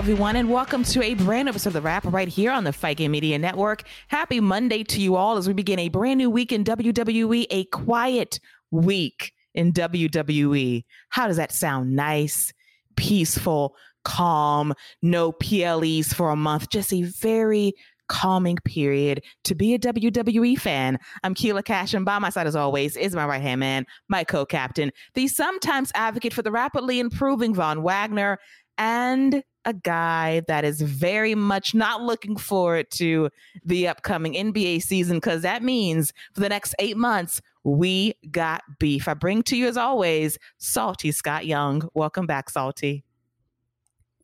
Everyone, and welcome to a brand new episode of The Wrap right here on the Fight Media Network. Happy Monday to you all as we begin a brand new week in WWE, a quiet week in WWE. How does that sound? Nice, peaceful, calm, no PLEs for a month, just a very calming period to be a WWE fan. I'm Keila Cash, and by my side, as always, is my right hand man, my co captain, the sometimes advocate for the rapidly improving Von Wagner, and a guy that is very much not looking forward to the upcoming NBA season because that means for the next eight months, we got beef. I bring to you, as always, Salty Scott Young. Welcome back, Salty.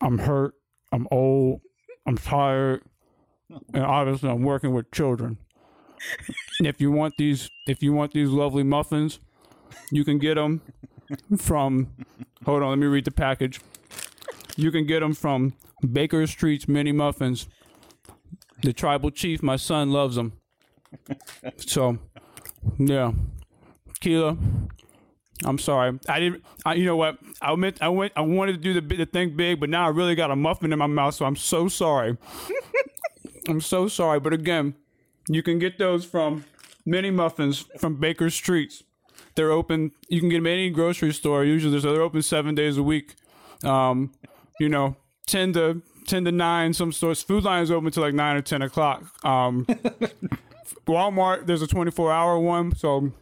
I'm hurt. I'm old. I'm tired. And obviously, I'm working with children. if you want these, if you want these lovely muffins, you can get them from. Hold on, let me read the package. You can get them from Baker Street's Mini Muffins. The tribal chief, my son, loves them. So, yeah, Keila, I'm sorry. I didn't. I, you know what? I meant. I went. I wanted to do the the thing big, but now I really got a muffin in my mouth. So I'm so sorry. I'm so sorry. But again, you can get those from Mini Muffins from Baker Streets. They're open. You can get them at any grocery store. Usually, they're open seven days a week. Um, you know, 10 to 10 to 9 some stores food lines open till like 9 or 10 o'clock. Um walmart there's a 24 hour one so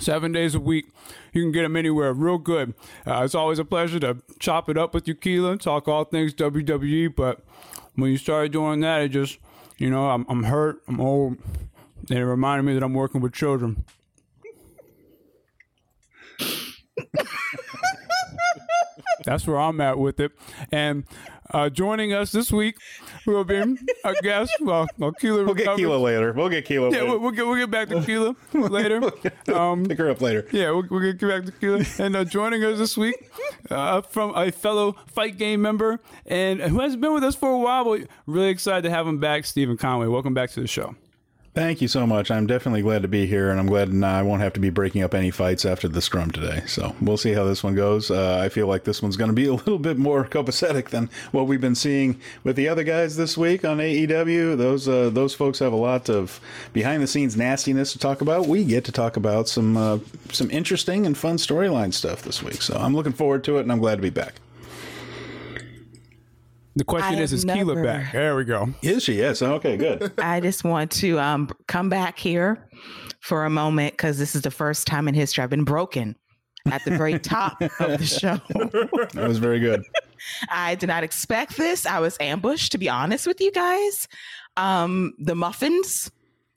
seven days a week you can get them anywhere real good. Uh, it's always a pleasure to chop it up with you keila talk all things wwe but when you started doing that it just you know i'm, I'm hurt i'm old and it reminded me that i'm working with children that's where I'm at with it. And uh, joining us this week will be a guest. Well, well Keila we'll get Keila later. We'll get Keila. Yeah, later. We'll, we'll, get we'll get back to Keila later. Um, Pick her up later. Yeah, we'll, we'll get back to Keila. And uh, joining us this week uh, from a fellow Fight Game member and who has been with us for a while, but really excited to have him back, Steven Conway. Welcome back to the show. Thank you so much. I'm definitely glad to be here, and I'm glad I won't have to be breaking up any fights after the scrum today. So we'll see how this one goes. Uh, I feel like this one's going to be a little bit more copacetic than what we've been seeing with the other guys this week on AEW. Those uh, those folks have a lot of behind the scenes nastiness to talk about. We get to talk about some uh, some interesting and fun storyline stuff this week. So I'm looking forward to it, and I'm glad to be back. The question I is, is have Keila never- back? There we go. Is she? Yes. Okay. Good. I just want to um, come back here for a moment because this is the first time in history I've been broken at the very top of the show. That was very good. I did not expect this. I was ambushed, to be honest with you guys. Um, the muffins,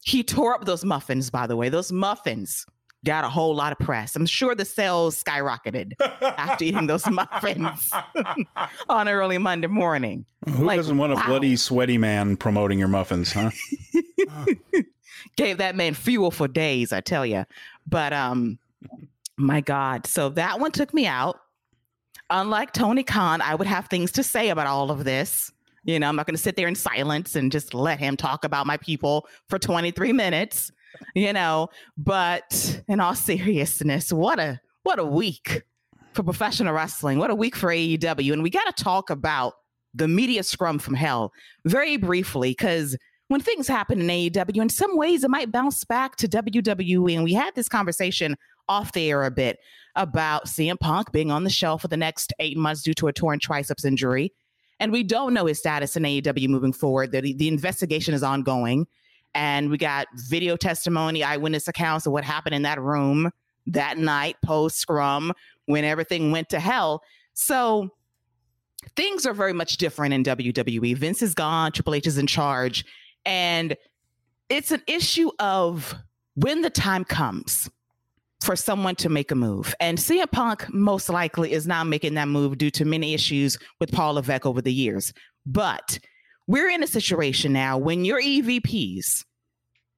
he tore up those muffins, by the way. Those muffins got a whole lot of press. I'm sure the sales skyrocketed after eating those muffins on early Monday morning. Who Like, doesn't want a wow. bloody, sweaty man promoting your muffins, huh? Gave that man fuel for days, I tell you. But um, my God. So that one took me out. Unlike Tony Khan, I would have things to say about all of this. You know, I'm not going to sit there in silence and just let him talk about my people for 23 minutes, you know, but in all seriousness, what a what a week for professional wrestling. What a week for AEW. And we got to talk about the media scrum from hell very briefly because when things happen in AEW, in some ways it might bounce back to WWE. And we had this conversation off the air a bit about CM Punk being on the shelf for the next eight months due to a torn triceps injury. And we don't know his status in AEW moving forward. The, the investigation is ongoing. And we got video testimony, eyewitness accounts of what happened in that room that night post scrum when everything went to hell. So things are very much different in WWE. Vince is gone, Triple H is in charge. And it's an issue of when the time comes for someone to make a move. And CM Punk most likely is not making that move due to many issues with Paul Levesque over the years. But we're in a situation now when your EVPs,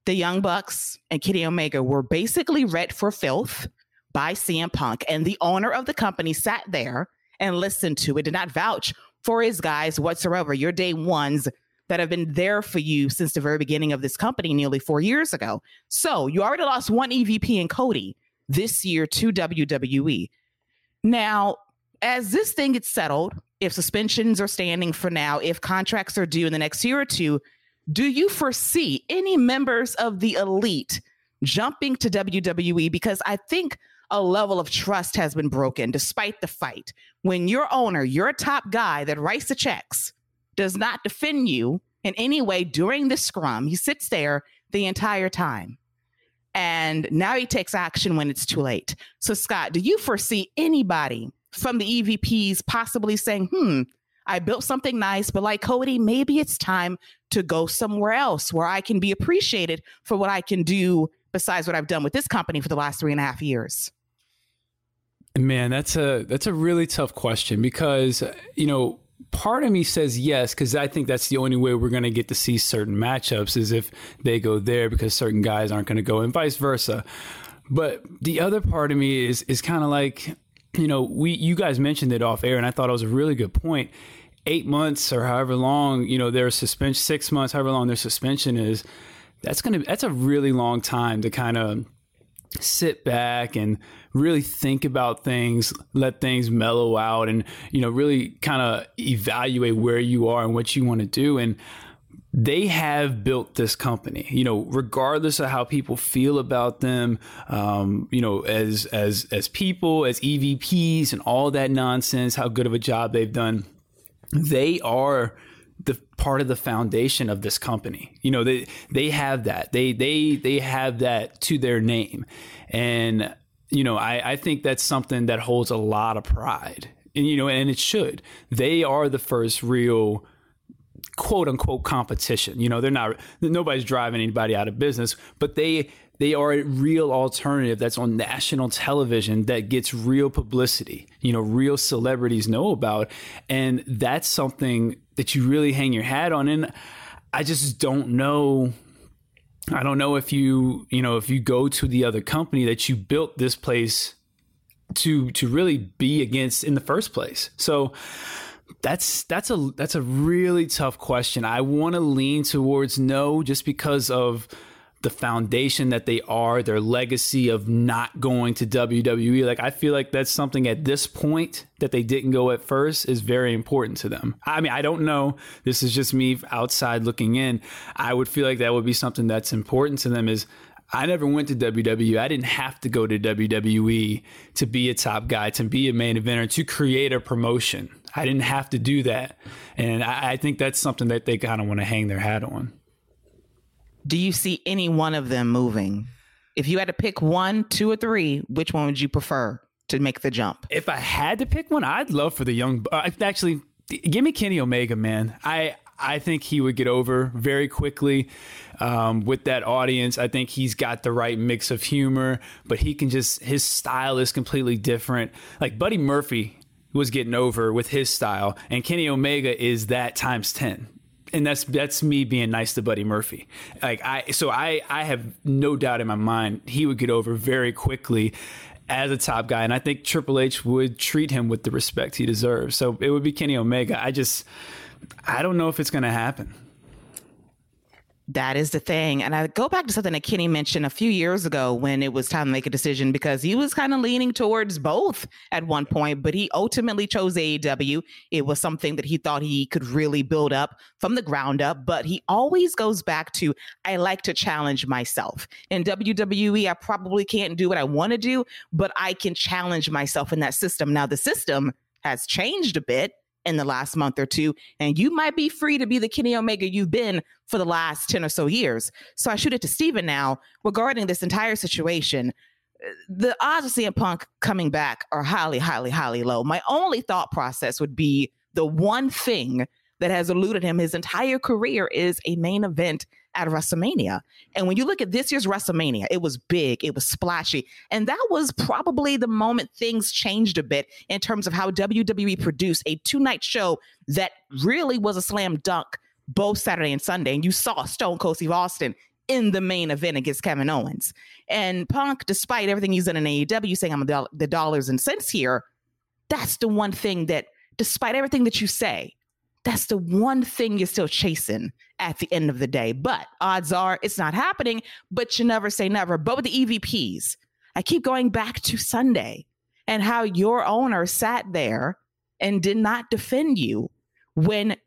the Young Bucks and Kenny Omega, were basically read for filth by CM Punk. And the owner of the company sat there and listened to it, did not vouch for his guys whatsoever. Your day ones that have been there for you since the very beginning of this company nearly four years ago. So you already lost one EVP in Cody this year to WWE. Now, as this thing gets settled, if suspensions are standing for now, if contracts are due in the next year or two, do you foresee any members of the elite jumping to WWE? Because I think a level of trust has been broken despite the fight. When your owner, your top guy that writes the checks, does not defend you in any way during the scrum, he sits there the entire time. And now he takes action when it's too late. So, Scott, do you foresee anybody from the EVPs possibly saying, hmm, I built something nice, but like Cody, maybe it's time to go somewhere else where I can be appreciated for what I can do besides what I've done with this company for the last three and a half years? Man, that's a that's a really tough question because you know part of me says yes because I think that's the only way we're going to get to see certain matchups is if they go there because certain guys aren't going to go and vice versa. But the other part of me is is kind of like you know we you guys mentioned it off air and I thought it was a really good point. Eight months or however long you know their suspension, six months, however long their suspension is. That's gonna that's a really long time to kind of sit back and really think about things, let things mellow out, and you know, really kind of evaluate where you are and what you want to do. And they have built this company, you know, regardless of how people feel about them, um, you know, as as as people, as EVPs, and all that nonsense. How good of a job they've done. They are the part of the foundation of this company. You know, they they have that. They they they have that to their name. And you know, I, I think that's something that holds a lot of pride. And you know, and it should. They are the first real quote unquote competition. You know, they're not nobody's driving anybody out of business, but they they are a real alternative that's on national television that gets real publicity, you know, real celebrities know about. And that's something that you really hang your hat on. And I just don't know. I don't know if you, you know, if you go to the other company that you built this place to to really be against in the first place. So that's that's a that's a really tough question. I want to lean towards no just because of the foundation that they are, their legacy of not going to WWE. Like I feel like that's something at this point that they didn't go at first is very important to them. I mean, I don't know. This is just me outside looking in. I would feel like that would be something that's important to them is I never went to WWE. I didn't have to go to WWE to be a top guy, to be a main eventer, to create a promotion. I didn't have to do that. And I, I think that's something that they kind of want to hang their hat on do you see any one of them moving? If you had to pick one, two, or three, which one would you prefer to make the jump? If I had to pick one, I'd love for the young. Uh, actually, give me Kenny Omega, man. I I think he would get over very quickly um, with that audience. I think he's got the right mix of humor, but he can just his style is completely different. Like Buddy Murphy was getting over with his style, and Kenny Omega is that times ten and that's that's me being nice to Buddy Murphy. Like I, so I I have no doubt in my mind he would get over very quickly as a top guy, and I think Triple H would treat him with the respect he deserves. So it would be Kenny Omega. I just I don't know if it's going to happen. That is the thing. And I go back to something that Kenny mentioned a few years ago when it was time to make a decision because he was kind of leaning towards both at one point, but he ultimately chose AEW. It was something that he thought he could really build up from the ground up, but he always goes back to, I like to challenge myself. In WWE, I probably can't do what I want to do, but I can challenge myself in that system. Now, the system has changed a bit in the last month or two. And you might be free to be the Kenny Omega you've been for the last 10 or so years. So I shoot it to Steven now regarding this entire situation. The odds of CM Punk coming back are highly, highly, highly low. My only thought process would be the one thing that has eluded him his entire career is a main event at WrestleMania. And when you look at this year's WrestleMania, it was big, it was splashy. And that was probably the moment things changed a bit in terms of how WWE produced a two night show that really was a slam dunk both Saturday and Sunday. And you saw Stone Cold Steve Austin in the main event against Kevin Owens. And Punk, despite everything he's done in AEW, saying I'm the dollars and cents here, that's the one thing that, despite everything that you say, that's the one thing you're still chasing at the end of the day. But odds are it's not happening, but you never say never. But with the EVPs, I keep going back to Sunday and how your owner sat there and did not defend you when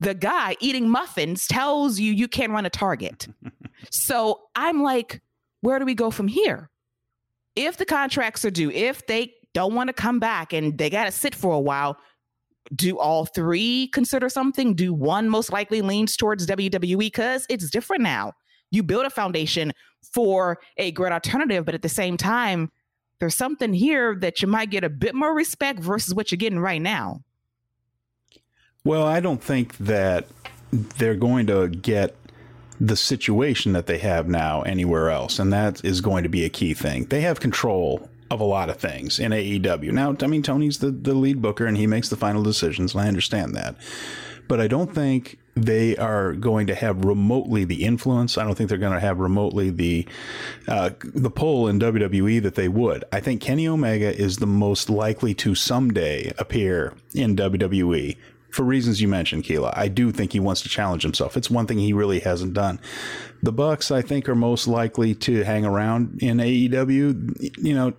the guy eating muffins tells you you can't run a target. so I'm like, where do we go from here? If the contracts are due, if they don't want to come back and they got to sit for a while, do all three consider something? Do one most likely leans towards WWE because it's different now? You build a foundation for a great alternative, but at the same time, there's something here that you might get a bit more respect versus what you're getting right now. Well, I don't think that they're going to get the situation that they have now anywhere else, and that is going to be a key thing. They have control of a lot of things in AEW. Now, I mean, Tony's the, the lead booker and he makes the final decisions, and I understand that. But I don't think they are going to have remotely the influence. I don't think they're going to have remotely the uh, the pull in WWE that they would. I think Kenny Omega is the most likely to someday appear in WWE for reasons you mentioned, Keila. I do think he wants to challenge himself. It's one thing he really hasn't done. The Bucks, I think, are most likely to hang around in AEW. You know,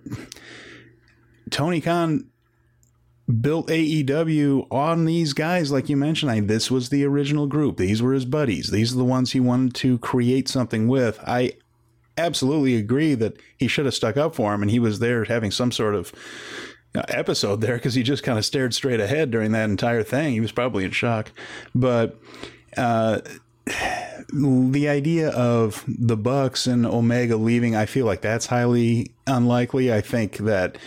Tony Khan built AEW on these guys, like you mentioned. I, this was the original group. These were his buddies. These are the ones he wanted to create something with. I absolutely agree that he should have stuck up for him, and he was there having some sort of episode there because he just kind of stared straight ahead during that entire thing. He was probably in shock. But uh, the idea of the Bucks and Omega leaving, I feel like that's highly unlikely. I think that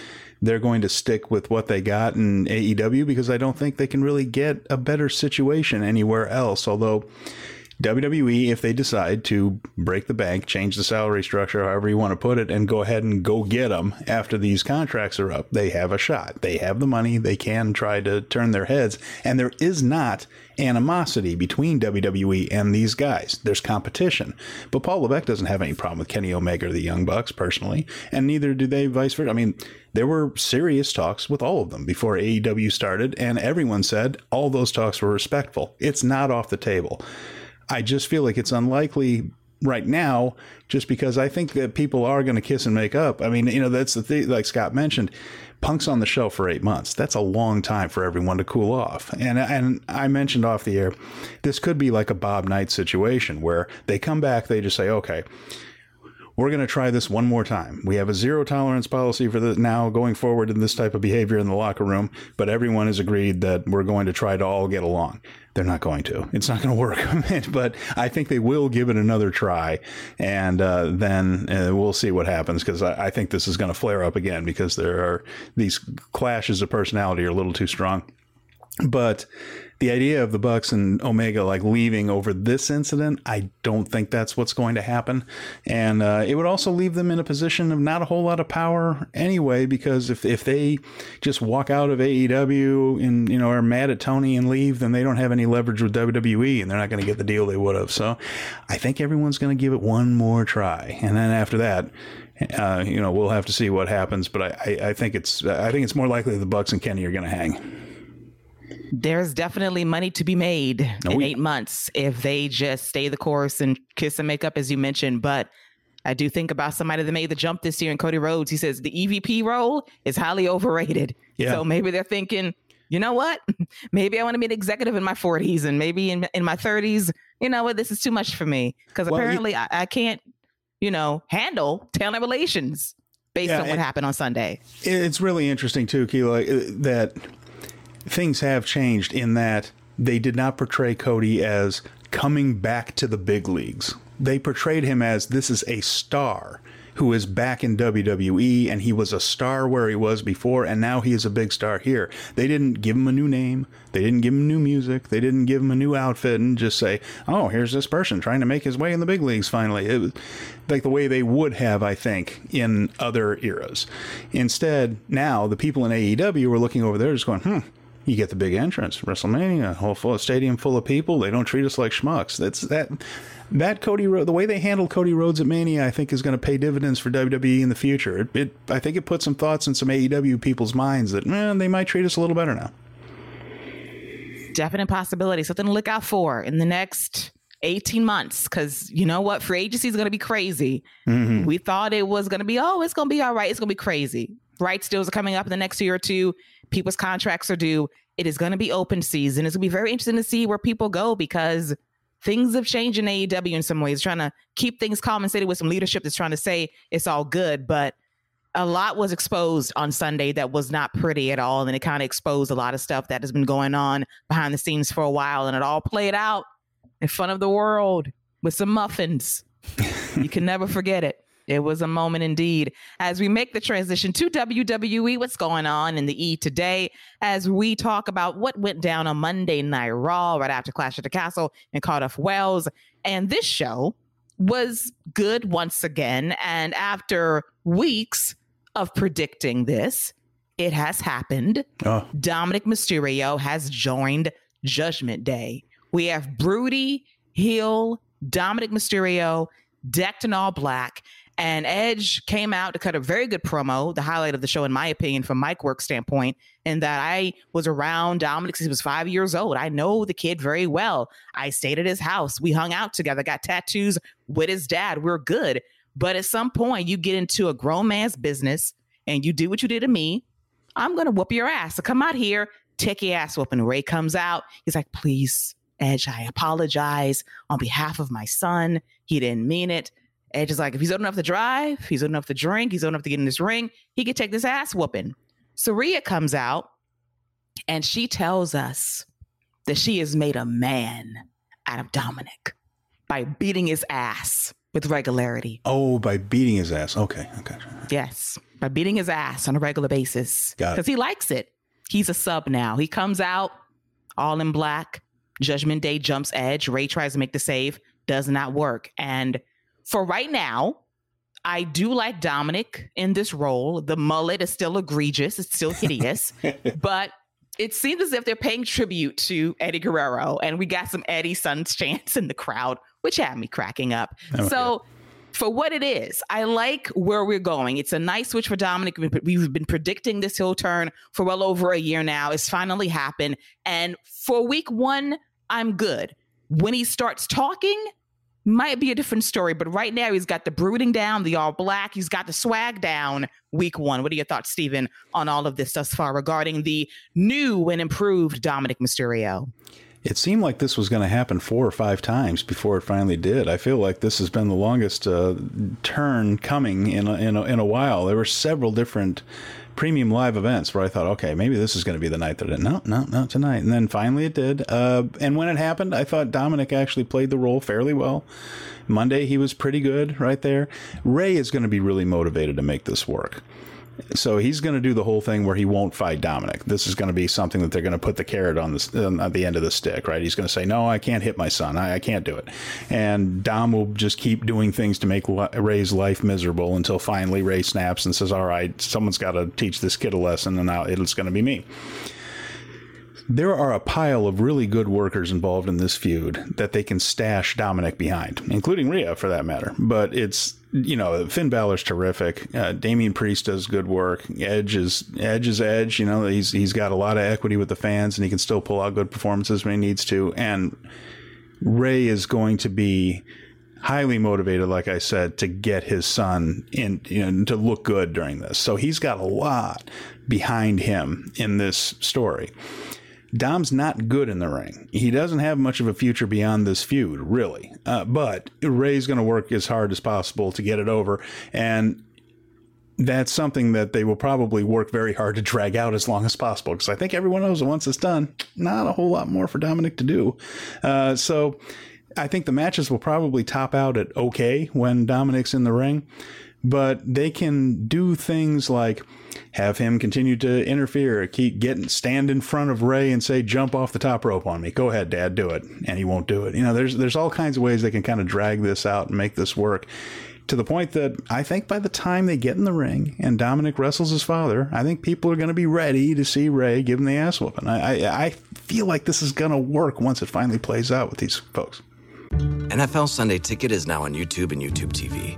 they're going to stick with what they got in AEW because I don't think they can really get a better situation anywhere else. Although WWE, if they decide to break the bank, change the salary structure, however you want to put it, and go ahead and go get them after these contracts are up, they have a shot. They have the money. They can try to turn their heads. And there is not animosity between WWE and these guys. There's competition. But Paul Levesque doesn't have any problem with Kenny Omega or the Young Bucks personally, and neither do they vice versa. I mean, there were serious talks with all of them before AEW started, and everyone said all those talks were respectful. It's not off the table. I just feel like it's unlikely right now just because I think that people are going to kiss and make up. I mean, you know, that's the thing, like Scott mentioned, Punk's on the show for eight months. That's a long time for everyone to cool off. And and I mentioned off the air, this could be like a Bob Knight situation where they come back, they just say, okay, we're going to try this one more time. We have a zero tolerance policy for the now going forward in this type of behavior in the locker room, but everyone has agreed that we're going to try to all get along. They're not going to. It's not going to work. but I think they will give it another try, and uh, then uh, we'll see what happens because I, I, think this is going to flare up again because there are these clashes of personality are a little too strong. But the idea of the Bucks and Omega like leaving over this incident, I don't think that's what's going to happen. And uh, it would also leave them in a position of not a whole lot of power anyway, because if if they just walk out of AEW and you know are mad at Tony and leave, then they don't have any leverage with WWE, and they're not going to get the deal they would have. So I think everyone's going to give it one more try, and then after that. Uh, you know, we'll have to see what happens, but I, I, I think it's I think it's more likely the Bucks and Kenny are going to hang. There's definitely money to be made Oh, in yeah. eight months if they just stay the course and kiss and make up, as you mentioned. But I do think about somebody that made the jump this year in Cody Rhodes. He says the EVP role is highly overrated. Yeah. So maybe they're thinking, you know what? Maybe I want to be an executive in my 40s and maybe in, in my 30s. You know what? This is too much for me because Well, you- apparently I, I can't, you know, handle talent relations based Yeah, on what happened on Sunday. It's really interesting too, Keila, uh, that things have changed in that they did not portray Cody as coming back to the big leagues. They portrayed him as this is a star who is back in WWE and he was a star where he was before and now he is a big star here. They didn't give him a new name. They didn't give him new music. They didn't give him a new outfit and just say, "Oh, here's this person trying to make his way in the big leagues finally." It was like the way they would have, I think, in other eras. Instead, now the people in AEW were looking over there just going, "Hmm, you get the big entrance, WrestleMania, a whole full stadium full of people. They don't treat us like schmucks. That's that. That Cody, Ro- the way they handled Cody Rhodes at Mania, I think is going to pay dividends for WWE in the future. It, it, I think it put some thoughts in some AEW people's minds that eh, they might treat us a little better now. definite possibility, something to look out for in the next 18 months. Cause you know what? Free agency is going to be crazy. We thought it was going to be, oh, it's going to be all right. It's going to be crazy. Rights deals are coming up in the next year or two. People's contracts are due. It is going to be open season. It's going to be very interesting to see where people go because things have changed in AEW in some ways, trying to keep things calm and steady with some leadership that's trying to say it's all good. But a lot was exposed on Sunday that was not pretty at all. And it kind of exposed a lot of stuff that has been going on behind the scenes for a while. And it all played out in front of the world with some muffins. you can never forget it. It was a moment indeed. As we make the transition to WWE, what's going on in the E today, as we talk about what went down on Monday Night Raw right after Clash of the Castle and Cardiff Wales. And this show was good once again. And after weeks of predicting this, it has happened. Oh, Dominik Mysterio has joined Judgment Day. We have Broody, Hill, Dominik Mysterio, decked in all black. And Edge came out to cut a very good promo, the highlight of the show, in my opinion, from mic work standpoint, in that I was around Dominik since he was five years old. I know the kid very well. I stayed at his house. We hung out together, got tattoos with his dad. We're good. But at some point, you get into a grown man's business and you do what you did to me. I'm going to whoop your ass. So come out here, take your ass whooping. Rey comes out. He's like, please, Edge, I apologize on behalf of my son. He didn't mean it. Edge is like, if he's old enough to drive, he's old enough to drink, he's old enough to get in this ring, he could take this ass whooping. Saria comes out and she tells us that she has made a man out of Dominik by beating his ass with regularity. oh, by beating his ass. Okay, okay. Yes, by beating his ass on a regular basis Got it. because he likes it. He's a sub now. He comes out all in black. Judgment Day jumps Edge. Rey tries to make the save, does not work. And for right now, I do like Dominik in this role. The mullet is still egregious, it's still hideous, but it seems as if they're paying tribute to Eddie Guerrero, and we got some Eddie Sons chants in the crowd, which had me cracking up. Oh, so, for what it is, I like where we're going. It's a nice switch for Dominik. We've been- We've been predicting this heel turn for well over a year now. It's finally happened. And for week one, I'm good. When he starts talking, might be a different story. But right now, he's got the brooding down, the all black. He's got the swag down week one. What are your thoughts, Steven, on all of this thus far regarding the new and improved Dominik Mysterio? It seemed like this was going to happen four or five times before it finally did. I feel like this has been the longest uh, turn coming in a, in, a, in a while. There were several different premium live events where I thought, okay, maybe this is going to be the night that it. No, no, not tonight. And then finally it did. Uh, and when it happened, I thought Dominik actually played the role fairly well. Monday he was pretty good right there. Rey is going to be really motivated to make this work. So he's going to do the whole thing where he won't fight Dominik. This is going to be something that they're going to put the carrot on the um, at the end of the stick, right? He's going to say, "No, I can't hit my son. I, I can't do it," and Dom will just keep doing things to make Rey's life miserable until finally Rey snaps and says, "All right, someone's got to teach this kid a lesson, and now it's going to be me." there are a pile of really good workers involved in this feud that they can stash Dominik behind, including Rhea for that matter. But it's you know Finn Balor's terrific. Uh, Damian Priest does good work. Edge is Edge is Edge. You know he's he's got a lot of equity with the fans, and he can still pull out good performances when he needs to. And Rey is going to be highly motivated, like I said, to get his son in, you know, to look good during this. So he's got a lot behind him in this story. Dom's not good in the ring. He doesn't have much of a future beyond this feud, really. Uh, but Rey's going to work as hard as possible to get it over. And that's something that they will probably work very hard to drag out as long as possible because I think everyone knows that once it's done, not a whole lot more for Dominik to do. Uh, so I think the matches will probably top out at okay when Dominik's in the ring, but they can do things like have him continue to interfere, keep getting stand in front of Rey and say, "Jump off the top rope on me." Go ahead, Dad, do it, and he won't do it. You know, there's there's all kinds of ways they can kind of drag this out and make this work. To the point that I think by the time they get in the ring and Dominik wrestles his father, I think people are going to be ready to see Rey give him the ass whooping. I, I, I feel like this is going to work once it finally plays out with these folks. NFL Sunday Ticket is now on YouTube and YouTube TV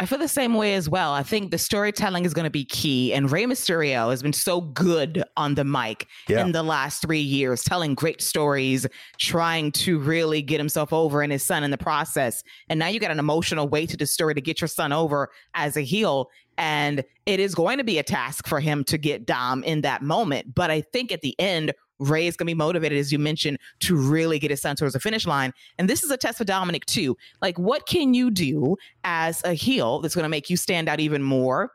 I feel the same way as well. I think the storytelling is going to be key. And Rey Mysterio has been so good on the mic yeah. in the last three years, telling great stories, trying to really get himself over and his son in the process. And now you got an emotional weight to the story to get your son over as a heel. And it is going to be a task for him to get Dom in that moment. But I think at the end, Rey is going to be motivated, as you mentioned, to really get his son towards the finish line. And this is a test for Dominik, too. Like, what can you do as a heel that's going to make you stand out even more?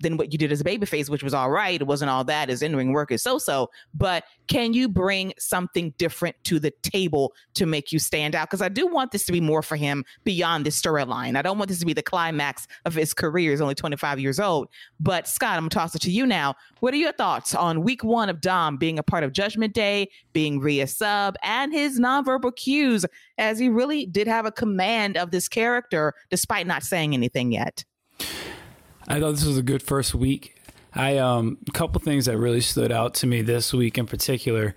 Than what you did as a babyface, which was all right. It wasn't all that. His in ring work is so so. But can you bring something different to the table to make you stand out? Because I do want this to be more for him beyond this storyline. I don't want this to be the climax of his career. He's only 25 years old. But Scott, I'm going to toss it to you now. What are your thoughts on week one of Dom being a part of Judgment Day, being Rhea sub, and his nonverbal cues, as he really did have a command of this character despite not saying anything yet? I thought this was a good first week. I um a couple things that really stood out to me this week in particular.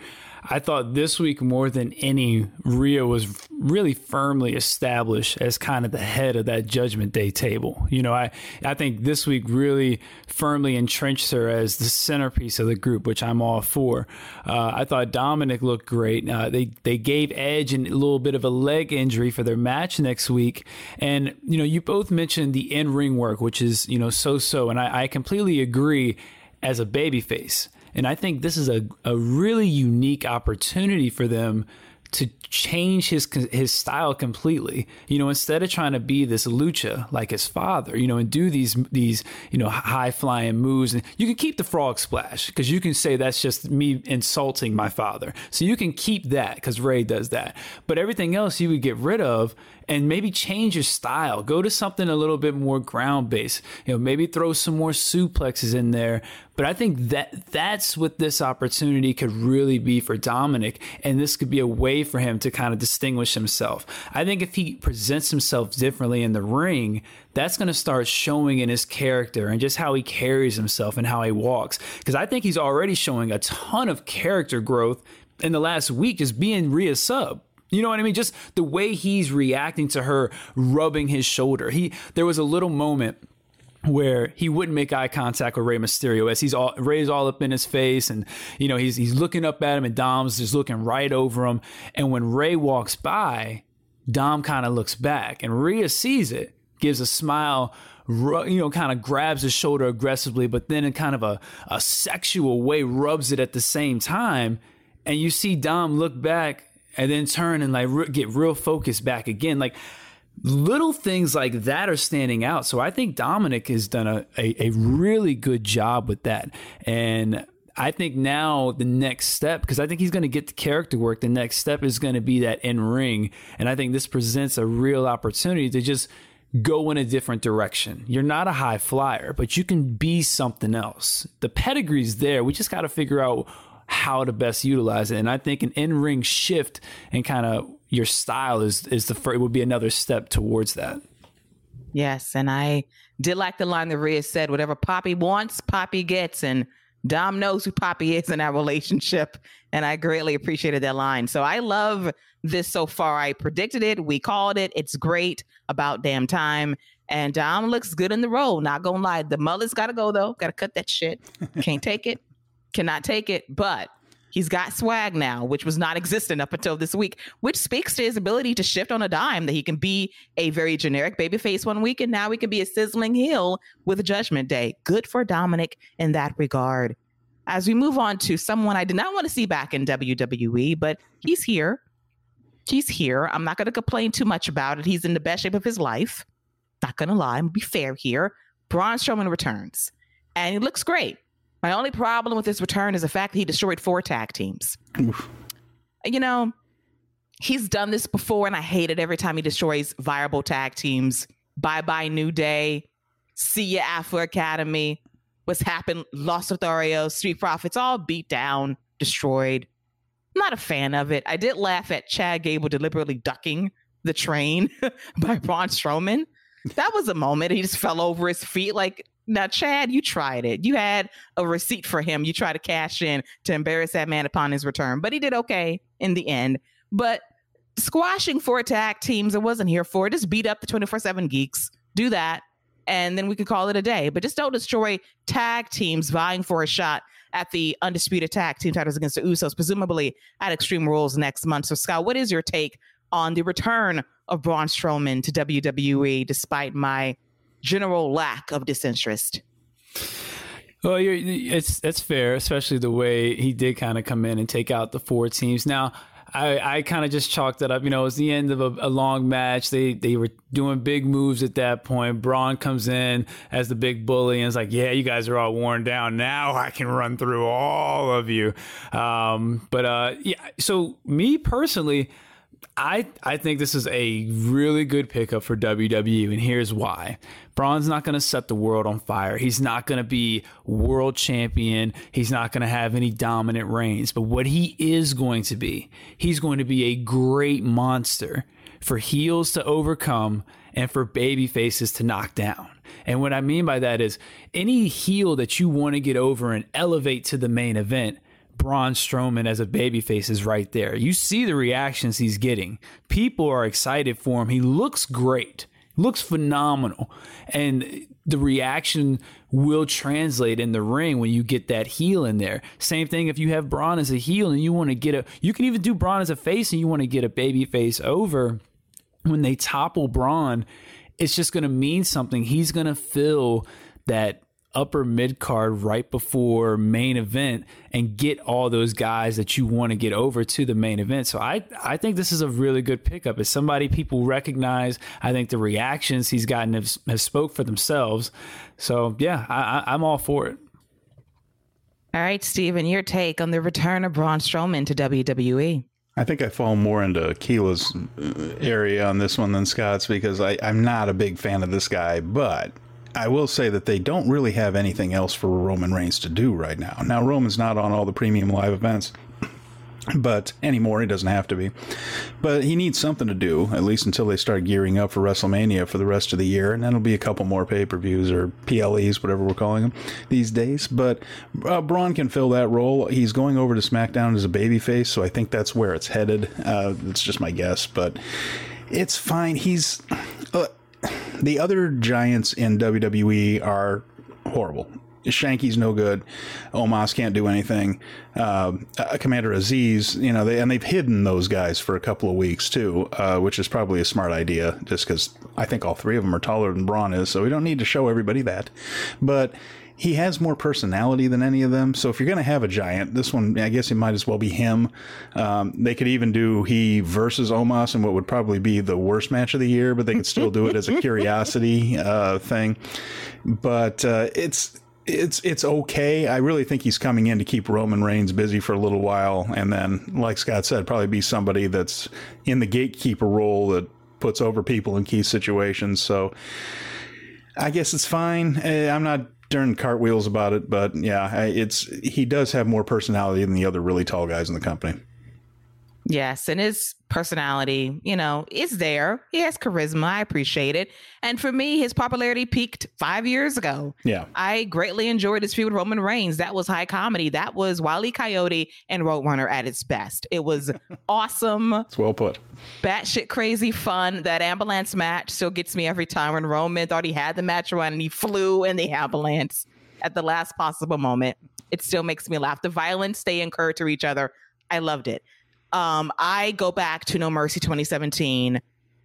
I thought this week more than any, Rhea was really firmly established as kind of the head of that Judgment Day table. You know, I I think this week really firmly entrenched her as the centerpiece of the group, which I'm all for. Uh, I thought Dominic looked great. Uh, they they gave Edge a little bit of a leg injury for their match next week, and you know, you both mentioned the in ring work, which is you know so so, and I, I completely agree as a babyface. And I think this is a, a really unique opportunity for them to change his his style completely. You know, instead of trying to be this lucha like his father, you know, and do these these you know high flying moves, and you can keep the frog splash because you can say that's just me insulting my father. So you can keep that because Rey does that, but everything else you would get rid of and maybe change your style. Go to something a little bit more ground based. You know, maybe throw some more suplexes in there. But I think that that's what this opportunity could really be for Dominik, and this could be a way for him to kind of distinguish himself. I think if he presents himself differently in the ring, that's going to start showing in his character and just how he carries himself and how he walks. Because I think he's already showing a ton of character growth in the last week, just being Rhea sub. You know what I mean? Just the way he's reacting to her rubbing his shoulder. He there was a little moment where he wouldn't make eye contact with Rey Mysterio as he's all Rey's all up in his face and you know he's he's looking up at him and Dom's just looking right over him and when Rey walks by Dom kind of looks back and Rhea sees it gives a smile you know kind of grabs his shoulder aggressively but then in kind of a, a sexual way rubs it at the same time and you see Dom look back and then turn and like re- get real focused back again. Like little things like that are standing out. So I think Dominik has done a, a, a really good job with that. And I think now the next step, because I think he's going to get the character work, the next step is going to be that in ring. And I think this presents a real opportunity to just go in a different direction. You're not a high flyer, but you can be something else. The pedigree's there. We just got to figure out how to best utilize it. And I think an in ring shift and kind of your style is is the first, would be another step towards that. Yes, and I did like the line that Rhea said, "Whatever Poppy wants, Poppy gets," and Dom knows who Poppy is in that relationship, and I greatly appreciated that line. So I love this so far. I predicted it, we called it. It's great. About damn time. And Dom looks good in the role. Not gonna lie, the mullet's got to go though. Got to cut that shit. Can't take it cannot take it, but he's got swag now, which was not existent up until this week, which speaks to his ability to shift on a dime that he can be a very generic babyface one week and now he can be a sizzling heel with Judgment Day. Good for Dominik in that regard. As we move on to someone I did not want to see back in WWE, but he's here. He's here. I'm not going to complain too much about it. He's in the best shape of his life. Not going to lie. I'm going to be fair here. Braun Strowman returns and he looks great. My only problem with his return is the fact that he destroyed four tag teams. Oof. You know, he's done this before, and I hate it every time he destroys viable tag teams. Bye bye, New Day. See ya, Alpha Academy. What's happened? Los Lotharios, Street Profits, all beat down, destroyed. I'm not a fan of it. I did laugh at Chad Gable deliberately ducking the train by Braun Strowman. That was a moment. He just fell over his feet. Like, now, Chad, you tried it. You had a receipt for him. You tried to cash in to embarrass that man upon his return, but he did okay in the end. But squashing four attack teams, I wasn't here for. It. Just beat up the 24 7 geeks. Do that. And then we could call it a day. But just don't destroy tag teams vying for a shot at the undisputed tag team titles against the Usos, presumably at Extreme Rules next month. So, Scott, what is your take on the return of Braun Strowman to WWE despite my general lack of disinterest. Well, it's that's fair, especially the way he did kind of come in and take out the four teams. Now, I, I kind of just chalked that up. You know, it was the end of a, a, long match. They they were doing big moves at that point. Braun comes in as the big bully and is like, "Yeah, you guys are all worn down. Now I can run through all of you." Um, but uh, yeah, so me personally. I I think this is a really good pickup for WWE, and here's why. Braun's not going to set the world on fire. He's not going to be world champion. He's not going to have any dominant reigns. But what he is going to be, he's going to be a great monster for heels to overcome and for baby faces to knock down. And what I mean by that is any heel that you want to get over and elevate to the main event, Braun Strowman as a babyface is right there. You see the reactions he's getting. People are excited for him. He looks great, looks phenomenal. And the reaction will translate in the ring when you get that heel in there. Same thing if you have Braun as a heel and you want to get a, you can even do Braun as a face and you want to get a babyface over. When they topple Braun, it's just going to mean something. He's going to feel that upper mid card right before main event and get all those guys that you want to get over to the main event. So I I think this is a really good pickup. It's somebody people recognize, I think the reactions he's gotten have, have spoke for themselves. So yeah, I, I, I'm all for it. All right, Steven, your take on the return of Braun Strowman to WWE. I think I fall more into Keila's uh, area on this one than Scott's because I, I'm not a big fan of this guy, but I will say that they don't really have anything else for Roman Reigns to do right now. Now, Roman's not on all the premium live events, but anymore he doesn't have to be. But he needs something to do at least until they start gearing up for wrestlemania for the rest of the year and then it'll be a couple more pay-per-views or ples whatever we're calling them these days. But uh, braun can fill that role. He's going over to smackdown as a babyface so i think that's where it's headed. Uh, it's just my guess but it's fine. He's uh, the other giants in wwe are horrible Shanky's no good. Omos can't do anything. Uh, uh, Commander Azeez, you know, they, and they've hidden those guys for a couple of weeks too, uh, which is probably a smart idea, just because I think all three of them are taller than Braun is, so we don't need to show everybody that. But he has more personality than any of them. So if you're going to have a giant, this one, I guess it might as well be him. Um, they could even do he versus Omos in what would probably be the worst match of the year, but they could still do it as a curiosity uh, thing. But uh, it's it's it's okay. I really think he's coming in to keep Roman Reigns busy for a little while, and then, like Scott said, probably be somebody that's in the gatekeeper role that puts over people in key situations. So I guess it's fine. Eh, I'm not turning cartwheels about it, but yeah, it's he does have more personality than the other really tall guys in the company. Yes, and his personality, you know, is there. He has charisma. I appreciate it. And for me, his popularity peaked five years ago. Yeah. I greatly enjoyed his feud with Roman Reigns. That was high comedy. That was Wile E. Coyote and Roadrunner at its best. It was awesome. It's well put. Batshit crazy fun. That ambulance match still gets me every time when Roman thought he had the match run and he flew in the ambulance at the last possible moment. It still makes me laugh. The violence they incurred to each other. I loved it. Um, I go back to No Mercy 2017,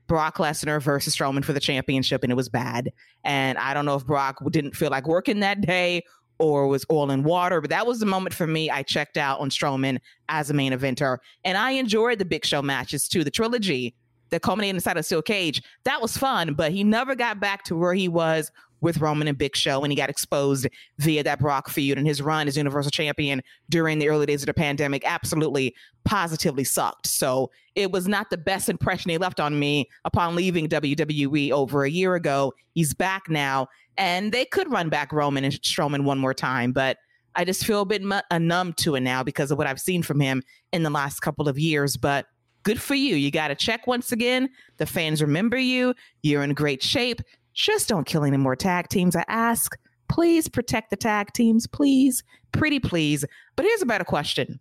Brock Lesnar versus Strowman for the championship, and it was bad. And I don't know if Brock didn't feel like working that day or was oil and water, but that was the moment for me. I checked out on Strowman as a main eventer, and I enjoyed the Big Show matches too. The trilogy that culminated inside a steel cage that was fun, but he never got back to where he was with Roman and Big Show, and he got exposed via that Brock feud and his run as Universal Champion during the early days of the pandemic. Absolutely, positively sucked. So it was not the best impression he left on me upon leaving WWE over a year ago. He's back now, and they could run back Roman and Strowman one more time, but. I just feel a bit mu- uh, numb to it now because of what I've seen from him in the last couple of years. But good for you. You got to check once again. The fans remember you. You're in great shape just don't kill any more tag teams. I ask, please protect the tag teams, please, pretty please. But here's a better question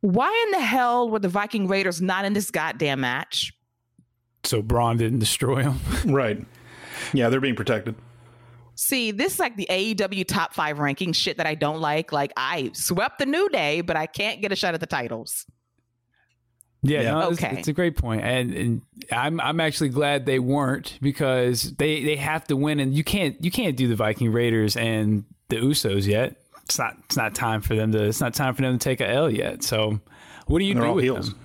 Why in the hell were the Viking Raiders not in this goddamn match? So Braun didn't destroy them. right. Yeah, they're being protected. See, this is like the AEW top five ranking shit that I don't like. Like, I swept the New Day, but I can't get a shot at the titles. Yeah, Yeah. no, it's, Okay. it's a great point, and, and I'm I'm actually glad they weren't because they they have to win, and you can't you can't do the Viking Raiders and the Usos yet. It's not it's not time for them to it's not time for them to take a L yet. So, what do you They're do with heels. them?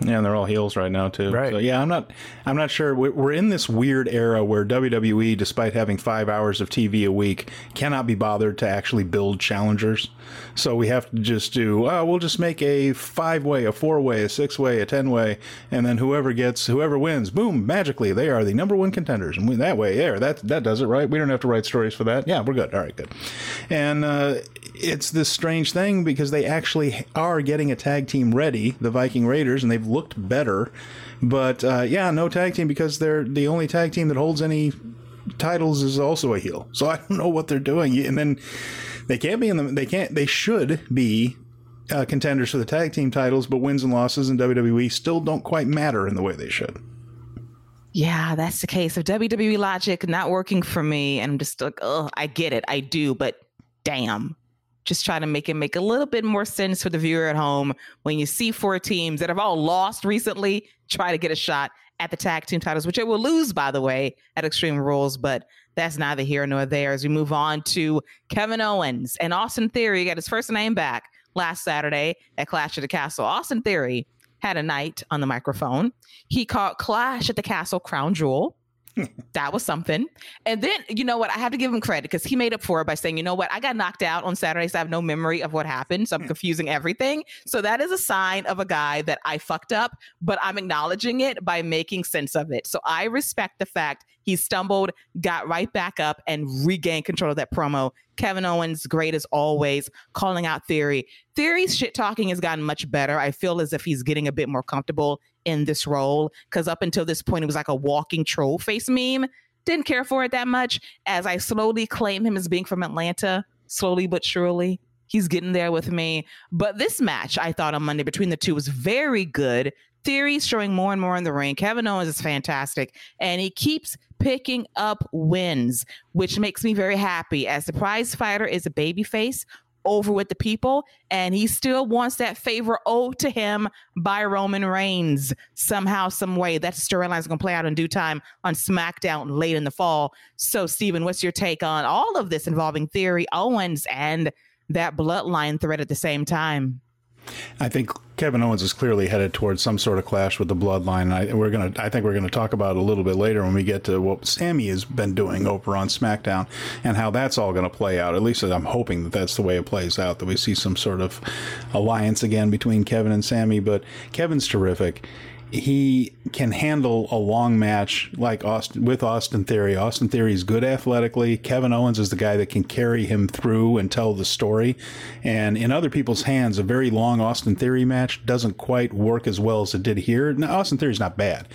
Yeah, and they're all heels right now too. Right. So yeah, I'm not. I'm not sure. We're in this weird era where WWE, despite having five hours of TV a week, cannot be bothered to actually build challengers. So we have to just do. Oh, we'll just make a five way, a four way, a six way, a ten way, and then whoever gets, whoever wins, boom, magically they are the number one contenders. And we, that way, there, that that does it, right? We don't have to write stories for that. Yeah, we're good. All right, good. And uh, it's this strange thing because they actually are getting a tag team ready, the Viking Raiders, and they've looked better. But uh, yeah, no tag team because they're the only tag team that holds any titles is also a heel. So I don't know what they're doing. And then they can't be in the. They can't. They should be. Uh, contenders for the tag team titles, but wins and losses in WWE still don't quite matter in the way they should. Yeah, that's the case. Of WWE logic not working for me, and I'm just like, oh, I get it, I do, but damn. Just trying to make it make a little bit more sense for the viewer at home when you see four teams that have all lost recently try to get a shot at the tag team titles, which they will lose, by the way, at Extreme Rules, but that's neither here nor there. As we move on to Kevin Owens and Austin Theory got his first name back last Saturday at Clash of the Castle. Austin Theory had a night on the microphone. He caught Clash at the Castle Crown Jewel. That was something. And then, you know what? I have to give him credit because he made up for it by saying, you know what? I got knocked out on Saturday, so I have no memory of what happened. So I'm hmm. confusing everything. So that is a sign of a guy that I fucked up, but I'm acknowledging it by making sense of it. So I respect the fact he stumbled, got right back up, and regained control of that promo. Kevin Owens, great as always, calling out Theory. Theory's shit talking has gotten much better. I feel as if he's getting a bit more comfortable in this role because up until this point, it was like a walking troll face meme. Didn't care for it that much. As I slowly claim him as being from Atlanta, slowly but surely, he's getting there with me. But this match, I thought on Monday between the two was very good. Theory's showing more and more in the ring. Kevin Owens is fantastic, and he keeps picking up wins, which makes me very happy. As the prize fighter is a babyface over with the people, and he still wants that favor owed to him by Roman Reigns somehow, some way. That storyline is going to play out in due time on SmackDown late in the fall. So, Stephen, what's your take on all of this involving Theory, Owens, and that bloodline thread at the same time? I think Kevin Owens is clearly headed towards some sort of clash with the bloodline. I, we're gonna, I think we're gonna talk about it a little bit later when we get to what Sami has been doing over on SmackDown and how that's all going to play out. At least I'm hoping that that's the way it plays out. That we see some sort of alliance again between Kevin and Sami. But Kevin's terrific he can handle a long match like Austin with Austin Theory. Austin Theory is good athletically. Kevin Owens is the guy that can carry him through and tell the story. And in other people's hands, a very long Austin Theory match doesn't quite work as well as it did here. Now, Austin Theory's not bad,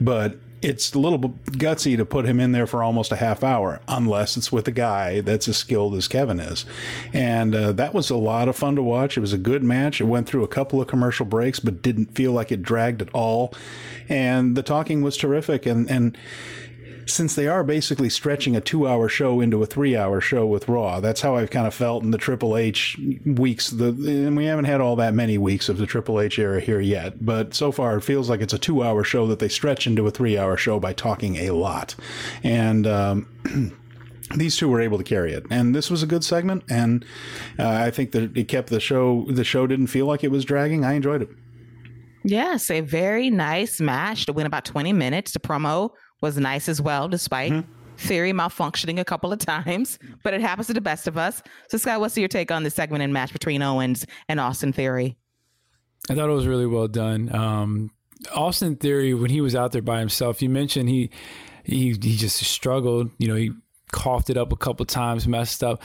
but it's a little gutsy to put him in there for almost a half hour, unless it's with a guy that's as skilled as Kevin is. And uh, that was a lot of fun to watch. It was a good match. It went through a couple of commercial breaks, but didn't feel like it dragged at all. And the talking was terrific. And, and, since they are basically stretching a two hour show into a three hour show with Raw, that's how I've kind of felt in the Triple H weeks. The, and we haven't had all that many weeks of the Triple H era here yet, but so far it feels like it's a two hour show that they stretch into a three hour show by talking a lot. And, um, these two were able to carry it and this was a good segment and uh, i think that it kept the show the show didn't feel like it was dragging i enjoyed it yes a very nice match to win about 20 minutes to promo was nice as well, despite mm-hmm. theory malfunctioning a couple of times, but it happens to the best of us. So, Scott, what's your take on the segment and match between Owens and Austin Theory? I thought it was really well done. Um, Austin Theory, when he was out there by himself, you mentioned he he he just struggled. You know, he coughed it up a couple times, messed up.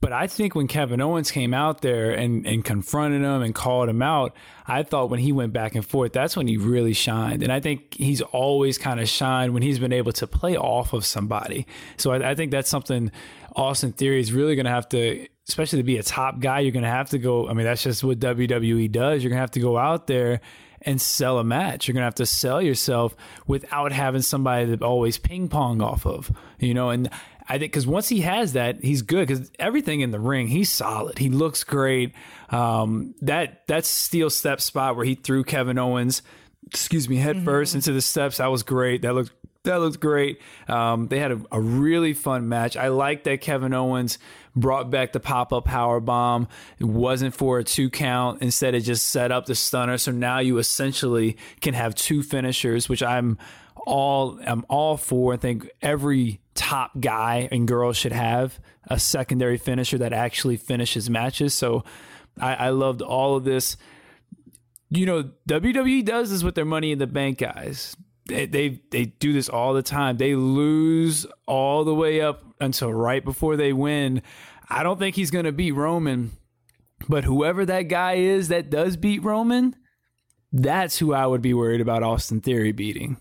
But I think when Kevin Owens came out there and, and confronted him and called him out, I thought when he went back and forth, that's when he really shined. And I think he's always kind of shined when he's been able to play off of somebody. So I, I think that's something Austin Theory is really going to have to, especially to be a top guy, you're going to have to go. I mean, that's just what WWE does. You're going to have to go out there and sell a match. You're going to have to sell yourself without having somebody to always ping pong off of, you know, and I think because once he has that, he's good. Because everything in the ring, he's solid. He looks great. Um, that that steel step spot where he threw Kevin Owens, excuse me, head mm-hmm. first into the steps, that was great. That looked that looked great. Um, they had a, a, really fun match. I like that Kevin Owens brought back the pop up power bomb. It wasn't for a two count. Instead, it just set up the stunner. So now you essentially can have two finishers, which I'm all I'm all for. I think every top guy and girl should have a secondary finisher that actually finishes matches. So I, I loved all of this. You know, WWE does this with their money in the bank guys. They, they they do this all the time. They lose all the way up until right before they win. I don't think he's going to beat Roman, but whoever that guy is that does beat Roman, that's who I would be worried about Austin Theory beating.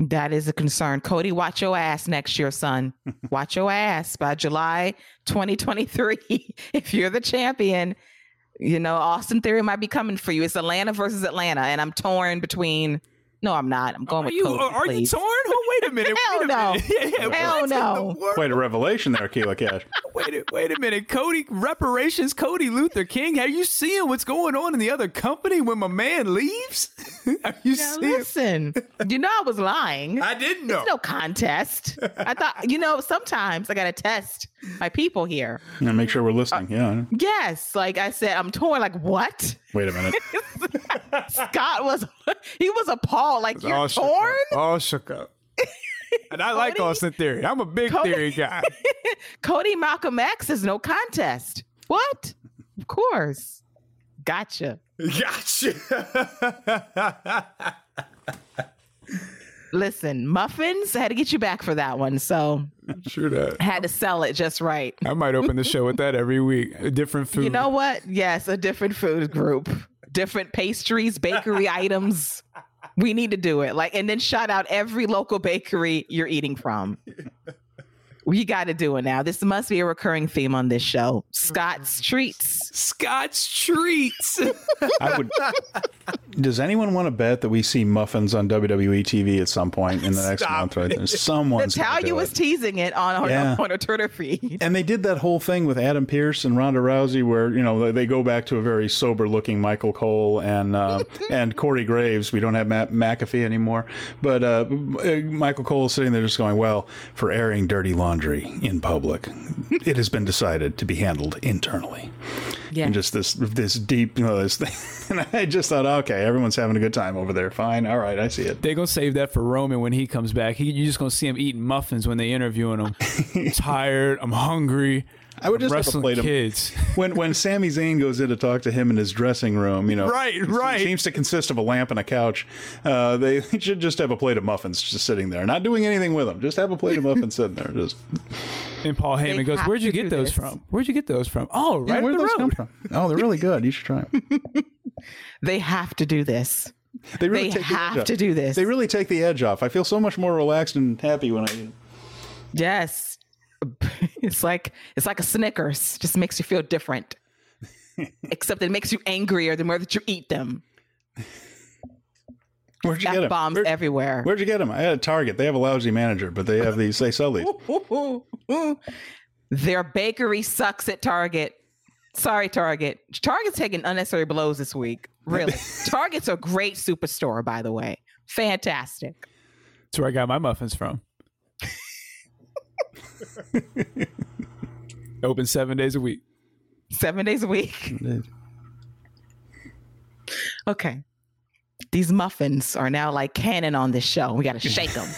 That is a concern. Cody, watch your ass next year, son. watch your ass by July 2023. if you're the champion, you know, Austin Theory might be coming for you. It's Atlanta versus Atlanta, and I'm torn between no, I'm not. I'm going are with you, Cody. Are please. you torn? Oh, wait a minute. Hell wait a no. Minute. Yeah, yeah, Hell no. Quite a revelation there, Keila Cash. wait, a, wait a minute. Cody, reparations, Cody Luther King. Are you seeing what's going on in the other company when my man leaves? Are you now, seeing? Listen, you know I was lying. I didn't know. It's no contest. I thought, you know, sometimes I got to test my people here. And make sure we're listening. Uh, yeah. Yes. Like I said, I'm torn. Like, what? Wait a minute. Scott was, he was appalled. Like, you're all torn? All shook up. And I like Austin Theory. I'm a big Cody- Theory guy. Cody Malcolm X is no contest. What? Of course. Gotcha. Gotcha. Listen, muffins, I had to get you back for that one. So Sure that. had to sell it just right. I might open the show with that every week. A different food. You know what? Yes, a different food group, different pastries, bakery items. We need to do it. Like, and then shout out every local bakery you're eating from. We got to do it now. This must be a recurring theme on this show. Scott's treats. Scott's treats. I would. Does anyone want to bet that we see muffins on WWE TV at some point in the next Stop month? Right there, someone's. gonna Natalya was it. teasing it on her, Yeah. on her Twitter feed. And they did that whole thing with Adam Pearce and Ronda Rousey, where you know they go back to a very sober-looking Michael Cole and uh, and Corey Graves. We don't have Pat McAfee anymore, but uh, Michael Cole is sitting there just going, "Well, for airing dirty laundry in public, it has been decided to be handled internally." Yeah. And just this this deep, you know, this thing. And I just thought, okay, everyone's having a good time over there. Fine, all right, I see it. They're gonna save that for Roman when he comes back. He, you're just gonna see him eating muffins when they interviewing him. I'm tired. I'm hungry. I would just have to wrestling play kids. when when Sami Zayn goes in to talk to him in his dressing room, you know, Right, it right. seems to consist of a lamp and a couch. Uh, they should just have a plate of muffins just sitting there, not doing anything with them. Just have a plate of muffins sitting there. Just And Paul They Heyman goes, "Where'd you get those this. from? Where'd you get those from? Oh, Yeah, right where up do the those come from? Oh, they're really good. You should try them. They have to do this. They really They take the have off. to do this. They really take the edge off. I feel so much more relaxed and happy when I eat them. Yes. It's like it's like a Snickers. Just makes you feel different. Except it makes you angrier the more that you eat them. Where'd you get them? bombs everywhere. Where'd you get them? I had a Target. They have a lousy manager, but they have these. They sell these. Their bakery sucks at Target. Sorry, Target. Target's taking unnecessary blows this week. Really. Target's a great superstore, by the way. Fantastic. That's where I got my muffins from. Open seven days a week. Seven days a week. Okay. These muffins are now like cannon on this show. We got to shake them.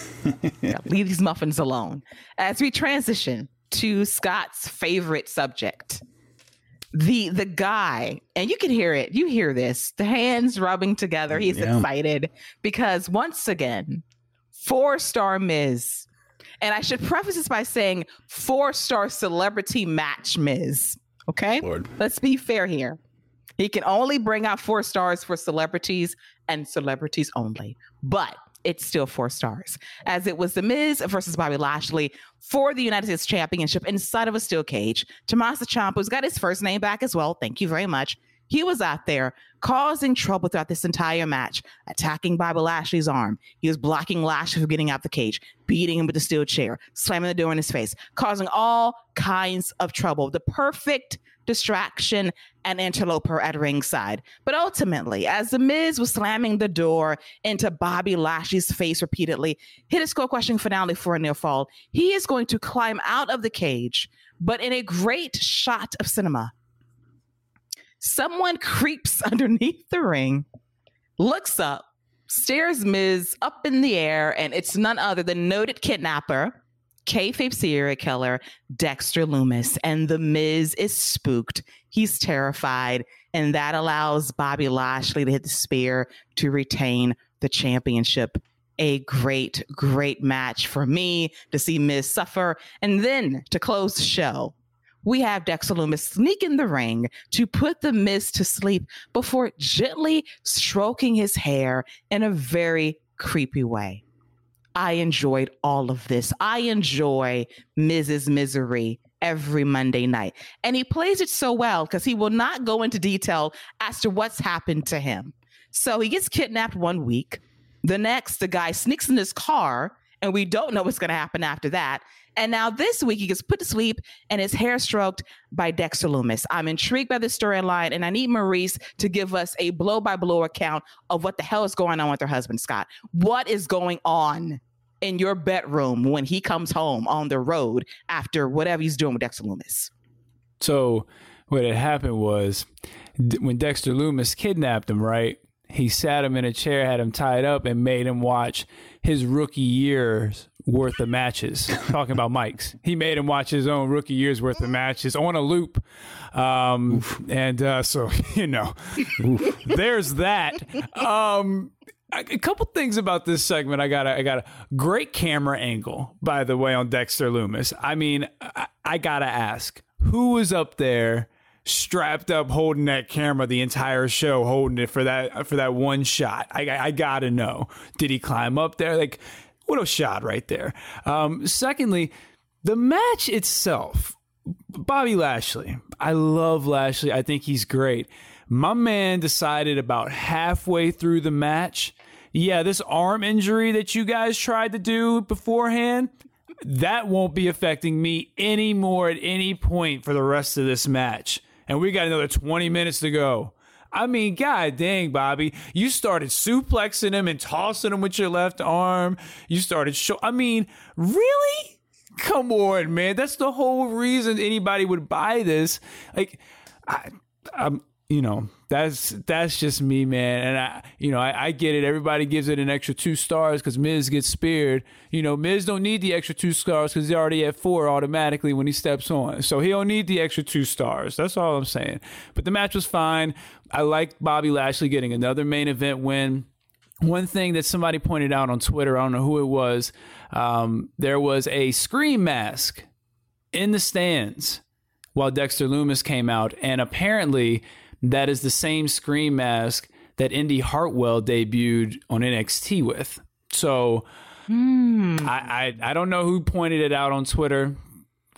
leave these muffins alone. As we transition to Scott's favorite subject, the the guy, and you can hear it. You hear this. The hands rubbing together. He's Yeah. excited because once again, four star Miz. And I should preface this by saying four star celebrity match Miz. Okay. Lord. Let's be fair here. He can only bring out four stars for celebrities and celebrities only, but it's still four stars, as it was The Miz versus Bobby Lashley for the United States Championship inside of a steel cage. Tommaso Ciampa's got his first name back as well. Thank you very much. He was out there causing trouble throughout this entire match, attacking Bobby Lashley's arm. He was blocking Lashley from getting out the cage, beating him with the steel chair, slamming the door in his face, causing all kinds of trouble. The perfect distraction and interloper at ringside. But ultimately, as The Miz was slamming the door into Bobby Lashley's face repeatedly, hit a skull crushing finale for a near fall, he is going to climb out of the cage, but in a great shot of cinema. Someone creeps underneath the ring, looks up, stares Miz up in the air, and it's none other than noted kidnapper, kayfabe serial killer, Dexter Lumis. And the Miz is spooked. He's terrified, and that allows Bobby Lashley to hit the spear to retain the championship. A great, great match for me to see Miz suffer. And then to close the show, we have Lumis sneak in the ring to put the Miz to sleep before gently stroking his hair in a very creepy way. I enjoyed all of this. I enjoy Miz's Misery every Monday night. And he plays it so well because he will not go into detail as to what's happened to him. So he gets kidnapped one week. The next, the guy sneaks in his car, and we don't know what's going to happen after that. And now this week, he gets put to sleep and his hair stroked by Dexter Lumis. I'm intrigued by this storyline, and I need Maryse to give us a blow by blow account of what the hell is going on with her husband, Scott. What is going on in your bedroom when he comes home on the road after whatever he's doing with Dexter Lumis? So what had happened was when Dexter Lumis kidnapped him, right? He sat him in a chair, had him tied up, and made him watch his rookie years worth of matches. Talking about Mike's, he made him watch his own rookie years worth of matches on a loop, um, and uh, so you know, there's that. Um, a couple things about this segment. I got a, I got a great camera angle, by the way, on Dexter Lumis I mean, I, I gotta ask, who was up there? Strapped up holding that camera the entire show holding it for that for that one shot. I, I gotta know. Did he climb up there? Like what a shot right there. Um, secondly the match itself bobby lashley. I love lashley. I think he's great. My man decided about halfway through the match yeah this arm injury that you guys tried to do beforehand that won't be affecting me anymore at any point for the rest of this match and we got another 20 minutes to go. I mean, god dang, Bobby, you started suplexing him and tossing him with your left arm. You started show. I mean, really? Come on, man. That's the whole reason anybody would buy this. Like, I, I'm, you know, that's that's just me, man. And I, you know, I, I get it. Everybody gives it an extra two stars because Miz gets speared. You know, Miz don't need the extra two stars because he already at four automatically when he steps on. So he don't need the extra two stars. That's all I'm saying. But the match was fine. I like Bobby Lashley getting another main event win. One thing that somebody pointed out on Twitter, I don't know who it was, um, there was a scream mask in the stands while Dexter Lumis came out, and apparently that is the same scream mask that Indy Hartwell debuted on NXT with. So Hmm. I, I I don't know who pointed it out on Twitter.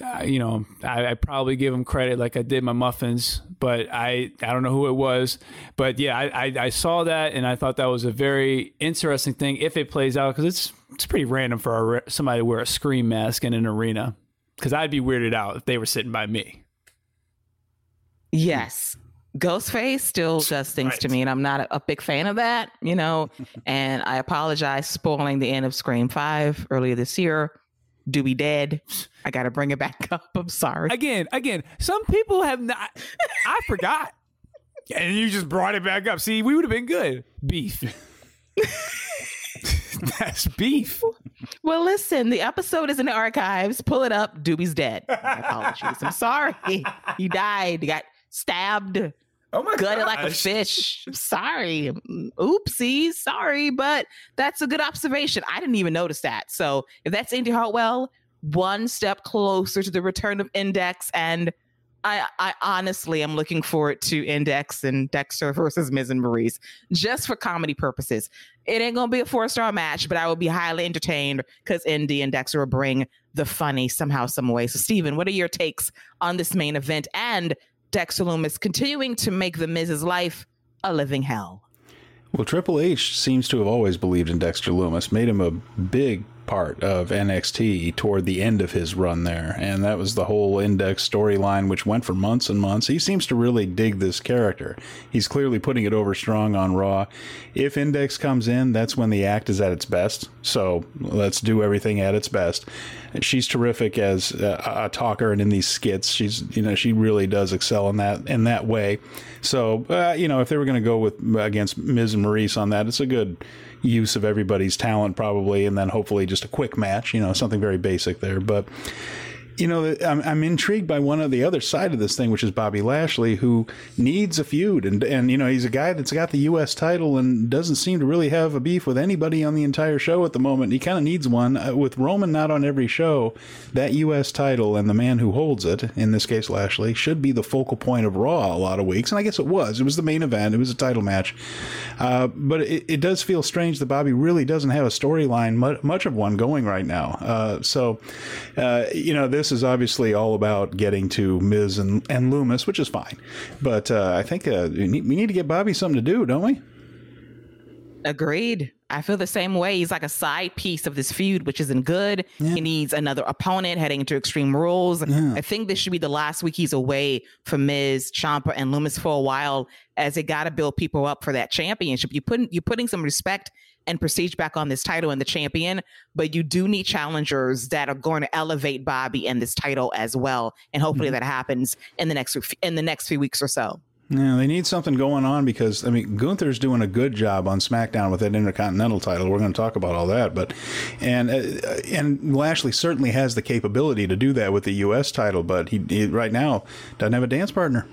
Uh, you know, I, I probably give him credit like I did my muffins, but I I don't know who it was. But yeah, I, I, I saw that and I thought that was a very interesting thing if it plays out because it's it's pretty random for a, somebody to wear a scream mask in an arena. Because I'd be weirded out if they were sitting by me. Yes. Ghostface still does things Right. to me, and I'm not a, a big fan of that, you know. and I apologize spoiling the end of Scream 5 earlier this year. Doobie dead. I got to bring it back up. I'm sorry. Again, again, some people have not. I forgot, and you just brought it back up. See, we would have been good. Beef. That's beef. Well, listen, the episode is in the archives. Pull it up. Doobie's dead. My apologies. I'm sorry. He died. He got stabbed. Oh my gutted like a fish. Sorry. Oopsie. Sorry, but that's a good observation. I didn't even notice that. So if that's Indy Hartwell, one step closer to the return of Index, and I, I honestly am looking forward to Index and Dexter versus Miz and Maryse just for comedy purposes. It ain't gonna be a four star match, but I will be highly entertained because Indy and Dexter will bring the funny somehow, some way. So, Steven, what are your takes on this main event and Dexter Lumis continuing to make the Miz's life a living hell? Well, Triple H seems to have always believed in Dexter Lumis, made him a big part of NXT toward the end of his run there. And that was the whole Index storyline, which went for months and months. He seems to really dig this character. He's clearly putting it over strong on Raw. If Index comes in, that's when the act is at its best. So let's do everything at its best. She's terrific as a, a talker and in these skits. She's, you know, she really does excel in that in that way. So, uh, you know, if they were going to go with against Miz and Maryse on that, it's a good use of everybody's talent probably, and then hopefully just a quick match. You know, something very basic there, but. You know, I'm, I'm intrigued by one of the other side of this thing, which is Bobby Lashley, who needs a feud, and and you know he's a guy that's got the U.S. title and doesn't seem to really have a beef with anybody on the entire show at the moment. He kind of needs one uh, with Roman not on every show. That U.S. title and the man who holds it, in this case Lashley, should be the focal point of Raw a lot of weeks, and I guess it was. It was the main event. It was a title match, uh, but it, it does feel strange that Bobby really doesn't have a storyline, mu- much of one going right now. Uh, so, uh, you know, this is obviously all about getting to Miz and, and Lumis, which is fine. But uh, I think uh, we, need, we need to get Bobby something to do, don't we? Agreed. I feel the same way. He's like a side piece of this feud, which isn't good. He needs another opponent heading into Extreme Rules. I think this should be the last week he's away from Miz, Ciampa, and Loomis for a while, as they got to build people up for that championship. You putting you're putting some respect and prestige back on this title and the champion, but you do need challengers that are going to elevate Bobby and this title as well. And hopefully that happens in the next in the next few weeks or so. Yeah, they need something going on because I mean Gunther's doing a good job on SmackDown with that Intercontinental title. We're going to talk about all that, but and uh, and Lashley certainly has the capability to do that with the U.S. title, but he, he right now doesn't have a dance partner.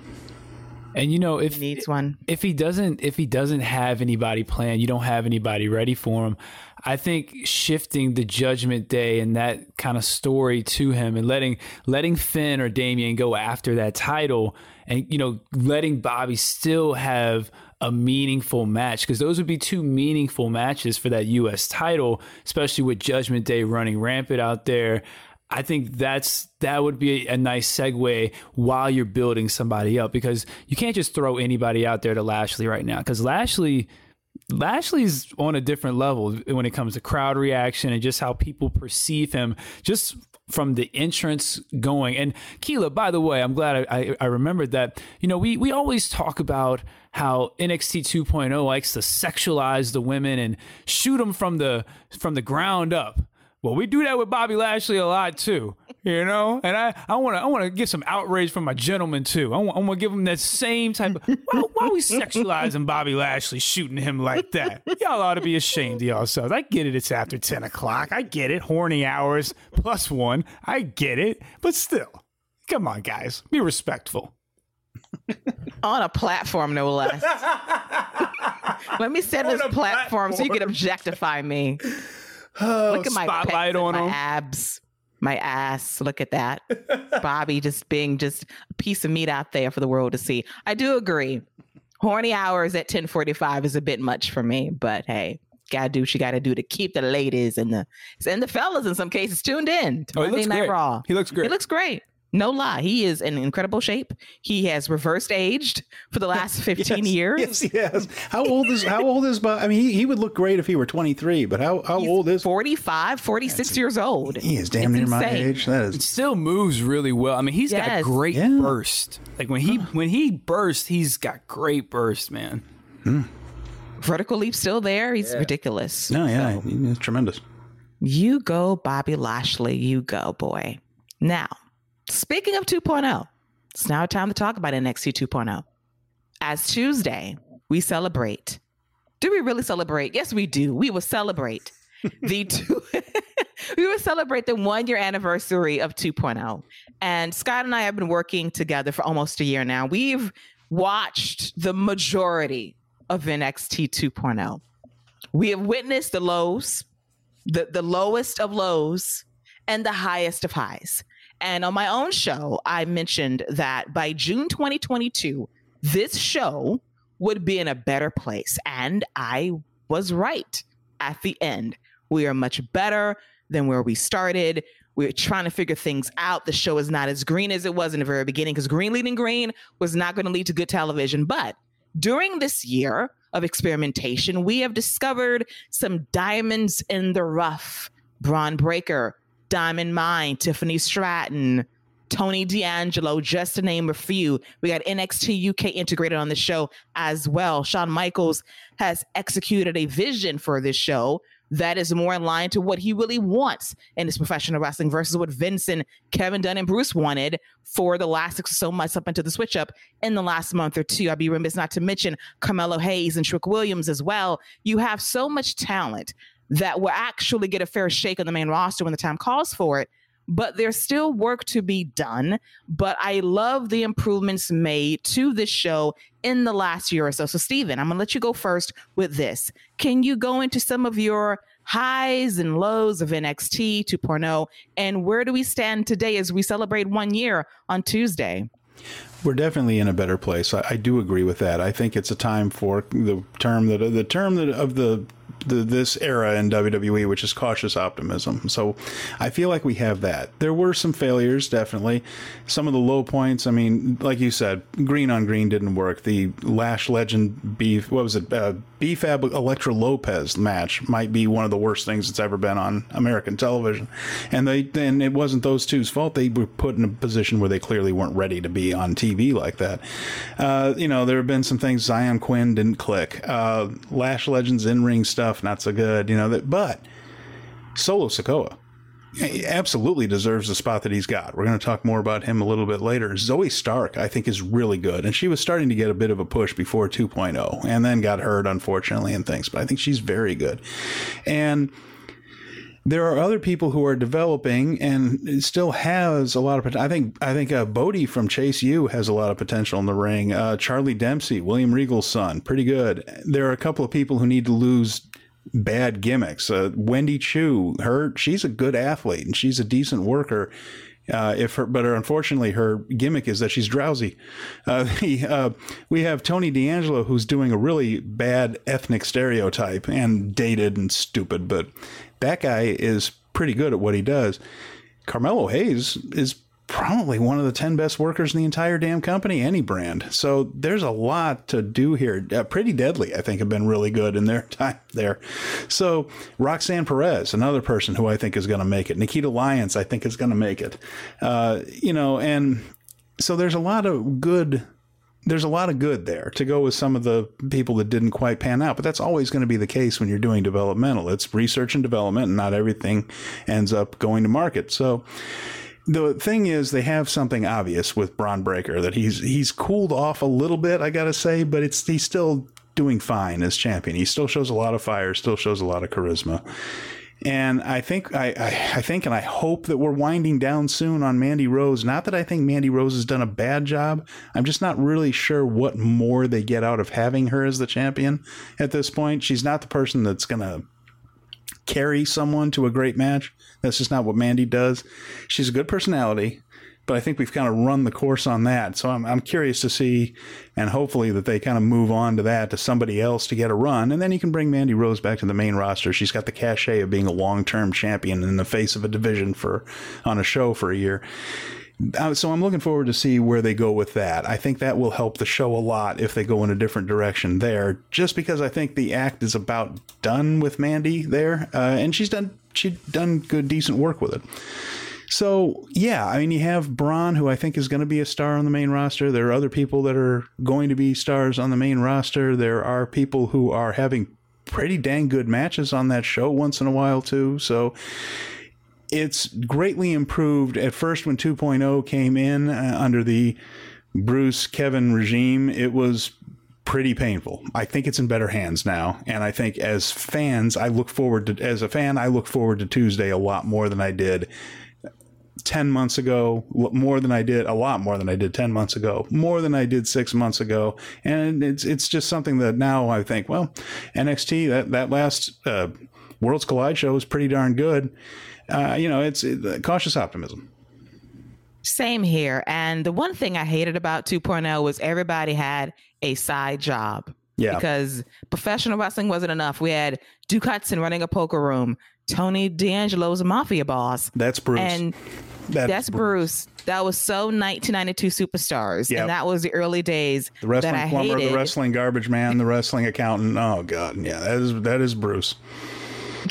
And you know, if needs one, if he doesn't, if he doesn't have anybody planned, you don't have anybody ready for him. I think shifting the Judgment Day and that kind of story to him, and letting letting Finn or Damian go after that title, and you know, letting Bobby still have a meaningful match because those would be two meaningful matches for that U.S. title, especially with Judgment Day running rampant out there. I think that's that would be a, nice segue while you're building somebody up because you can't just throw anybody out there to Lashley right now because Lashley Lashley's on a different level when it comes to crowd reaction and just how people perceive him just from the entrance going. And Keila, by the way, I'm glad I, I, I remembered that. You know, we we always talk about how NXT 2.0 likes to sexualize the women and shoot them from the from the ground up. Well, we do that with Bobby Lashley a lot too, you know. And I, I want to, I want to get some outrage from my gentleman too. I want, I want to give him that same type of. Why, why are we sexualizing Bobby Lashley, shooting him like that? Y'all ought to be ashamed of yourselves. I get it. It's after ten o'clock. I get it. Horny hours plus one. I get it. But still, come on, guys, be respectful. On a platform, no less. Let me set this platform, platform so you can objectify me. Oh, Look at my spotlight on my him. abs, my ass. Look at that, Bobby just being just a piece of meat out there for the world to see. I do agree. Horny hours at ten forty five is a bit much for me, but hey, gotta do what you gotta do to keep the ladies and the and the fellas in some cases tuned in to Oh, he Monday looks Night great. Raw. He looks great. He looks great. No lie, he is in incredible shape. He has reversed aged for the last fifteen years. Yes, yes. How old is how old is Bob? I mean, he, he would look great if he were 23, but how how old is 45, 46 years old? he? Is damn near It's my age. That is still moves really well. I mean, he's got Yes. great Yeah. burst. Like when he when he bursts, he's got great burst, man. Hmm. Vertical leap still there. He's ridiculous. no, yeah, he's tremendous. You go, Bobby Lashley. You go, boy. Now, speaking of 2.0, it's now time to talk about NXT 2.0. As Tuesday, we celebrate. Do we really celebrate? Yes, we do. We will celebrate the two. we will celebrate the one year anniversary of 2.0. And Scott and I have been working together for almost a year now. We've watched the majority of NXT 2.0. We have witnessed the lows, the, the lowest of lows and the highest of highs. And on my own show, I mentioned that by June 2022, this show would be in a better place. And I was right at the end. We are much better than where we started. We're trying to figure things out. The show is not as green as it was in the very beginning because green leading green was not going to lead to good television. But during this year of experimentation, we have discovered some diamonds in the rough. Bron Breakker, Diamond Mine, Tiffany Stratton, Tony D'Angelo, just to name a few. We got NXT UK integrated on the show as well. Shawn Michaels has executed a vision for this show that is more in line to what he really wants in his professional wrestling versus what Vincent, Kevin Dunn, and Bruce wanted for the last six or so months up until the switch up in the last month or two. I'd be remiss not to mention Carmelo Hayes and Trick Williams as well. You have so much talent that will actually get a fair shake on the main roster when the time calls for it. But there's still work to be done. But I love the improvements made to this show in the last year or so. So, Steven, I'm going to let you go first with this. Can you go into some of your highs and lows of NXT 2.0? And where do we stand today as we celebrate one year on Tuesday? We're definitely in a better place. I, I do agree with that. I think it's a time for the term that the term that of the, the this era in WWE, which is cautious optimism. So I feel like we have that. There were some failures, definitely. Some of the low points. I mean, like you said, green on green didn't work. The Lash Legend beef, what was it? Uh, B-Fab Electra Lopez match might be one of the worst things that's ever been on American television. And they and it wasn't those two's fault. They were put in a position where they clearly weren't ready to be on TV like that. Uh, you know, there have been some things. Zion Quinn didn't click. Uh, Lash Legends in ring stuff not so good. You know that, but Solo Sikoa. absolutely deserves the spot that he's got. We're going to talk more about him a little bit later. Zoey Stark, I think, is really good, and she was starting to get a bit of a push before 2.0, and then got hurt unfortunately and things. But I think she's very good, and there are other people who are developing and still has a lot of potential. I think I think uh, Bodie from Chase U has a lot of potential in the ring. Uh, Charlie Dempsey, William Regal's son, pretty good. There are a couple of people who need to lose bad gimmicks. Uh, Wendy Choo, her she's a good athlete and she's a decent worker. Uh, if her, but her, unfortunately, her gimmick is that she's drowsy. Uh, the, uh, we have Tony D'Angelo, who's doing a really bad ethnic stereotype and dated and stupid, but that guy is pretty good at what he does. Carmelo Hayes is probably one of the 10 best workers in the entire damn company, any brand. So there's a lot to do here. Uh, Pretty Deadly, I think, have been really good in their time there. So Roxanne Perez, another person who I think is going to make it. Nikita Lyons, I think, is going to make it. Uh, you know, and so there's a lot of good there's a lot of good there to go with some of the people that didn't quite pan out, but that's always going to be the case when you're doing developmental. It's research and development, and not everything ends up going to market. So the thing is, they have something obvious with Bron Breakker that he's he's cooled off a little bit, I gotta say, but it's he's still doing fine as champion. He still shows a lot of fire, still shows a lot of charisma. And I think I, I, I think and I hope that we're winding down soon on Mandy Rose. Not that I think Mandy Rose has done a bad job. I'm just not really sure what more they get out of having her as the champion at this point. She's not the person that's gonna carry someone to a great match. That's just not what Mandy does. She's a good personality, but I think we've kind of run the course on that. So I'm, I'm curious to see, and hopefully that they kind of move on to that to somebody else to get a run. And then you can bring Mandy Rose back to the main roster. She's got the cachet of being a long term champion in the face of a division for on a show for a year. Uh, so I'm looking forward to see where they go with that. I think that will help the show a lot if they go in a different direction there. Just because I think the act is about done with Mandy there, uh, and she's done she's done good, decent work with it. So yeah, I mean, you have Bron, who I think is going to be a star on the main roster. There are other people that are going to be stars on the main roster. There are people who are having pretty dang good matches on that show once in a while too. So it's greatly improved. At first, when 2.0 came in uh, under the Bruce Kevin regime, it was pretty painful. I think it's in better hands now, and I think as fans, I look forward to as a fan, I look forward to Tuesday a lot more than I did 10 months ago, more than I did, a lot more than I did 10 months ago, more than I did six months ago. And it's, it's just something that now I think, well, NXT, that, that last uh, Worlds Collide show was pretty darn good. Uh, you know, it's it, cautious optimism. Same here. And the one thing I hated about 2.0 was everybody had a side job. Yeah. Because professional wrestling wasn't enough. We had Duke Hudson running a poker room. Tony D'Angelo's a mafia boss. That's Bruce. And that's, that's Bruce. That was so 1992 superstars, Yep. and that was the early days The wrestling plumber, hated. the wrestling garbage man, the wrestling accountant. Oh God, yeah, that is that is Bruce.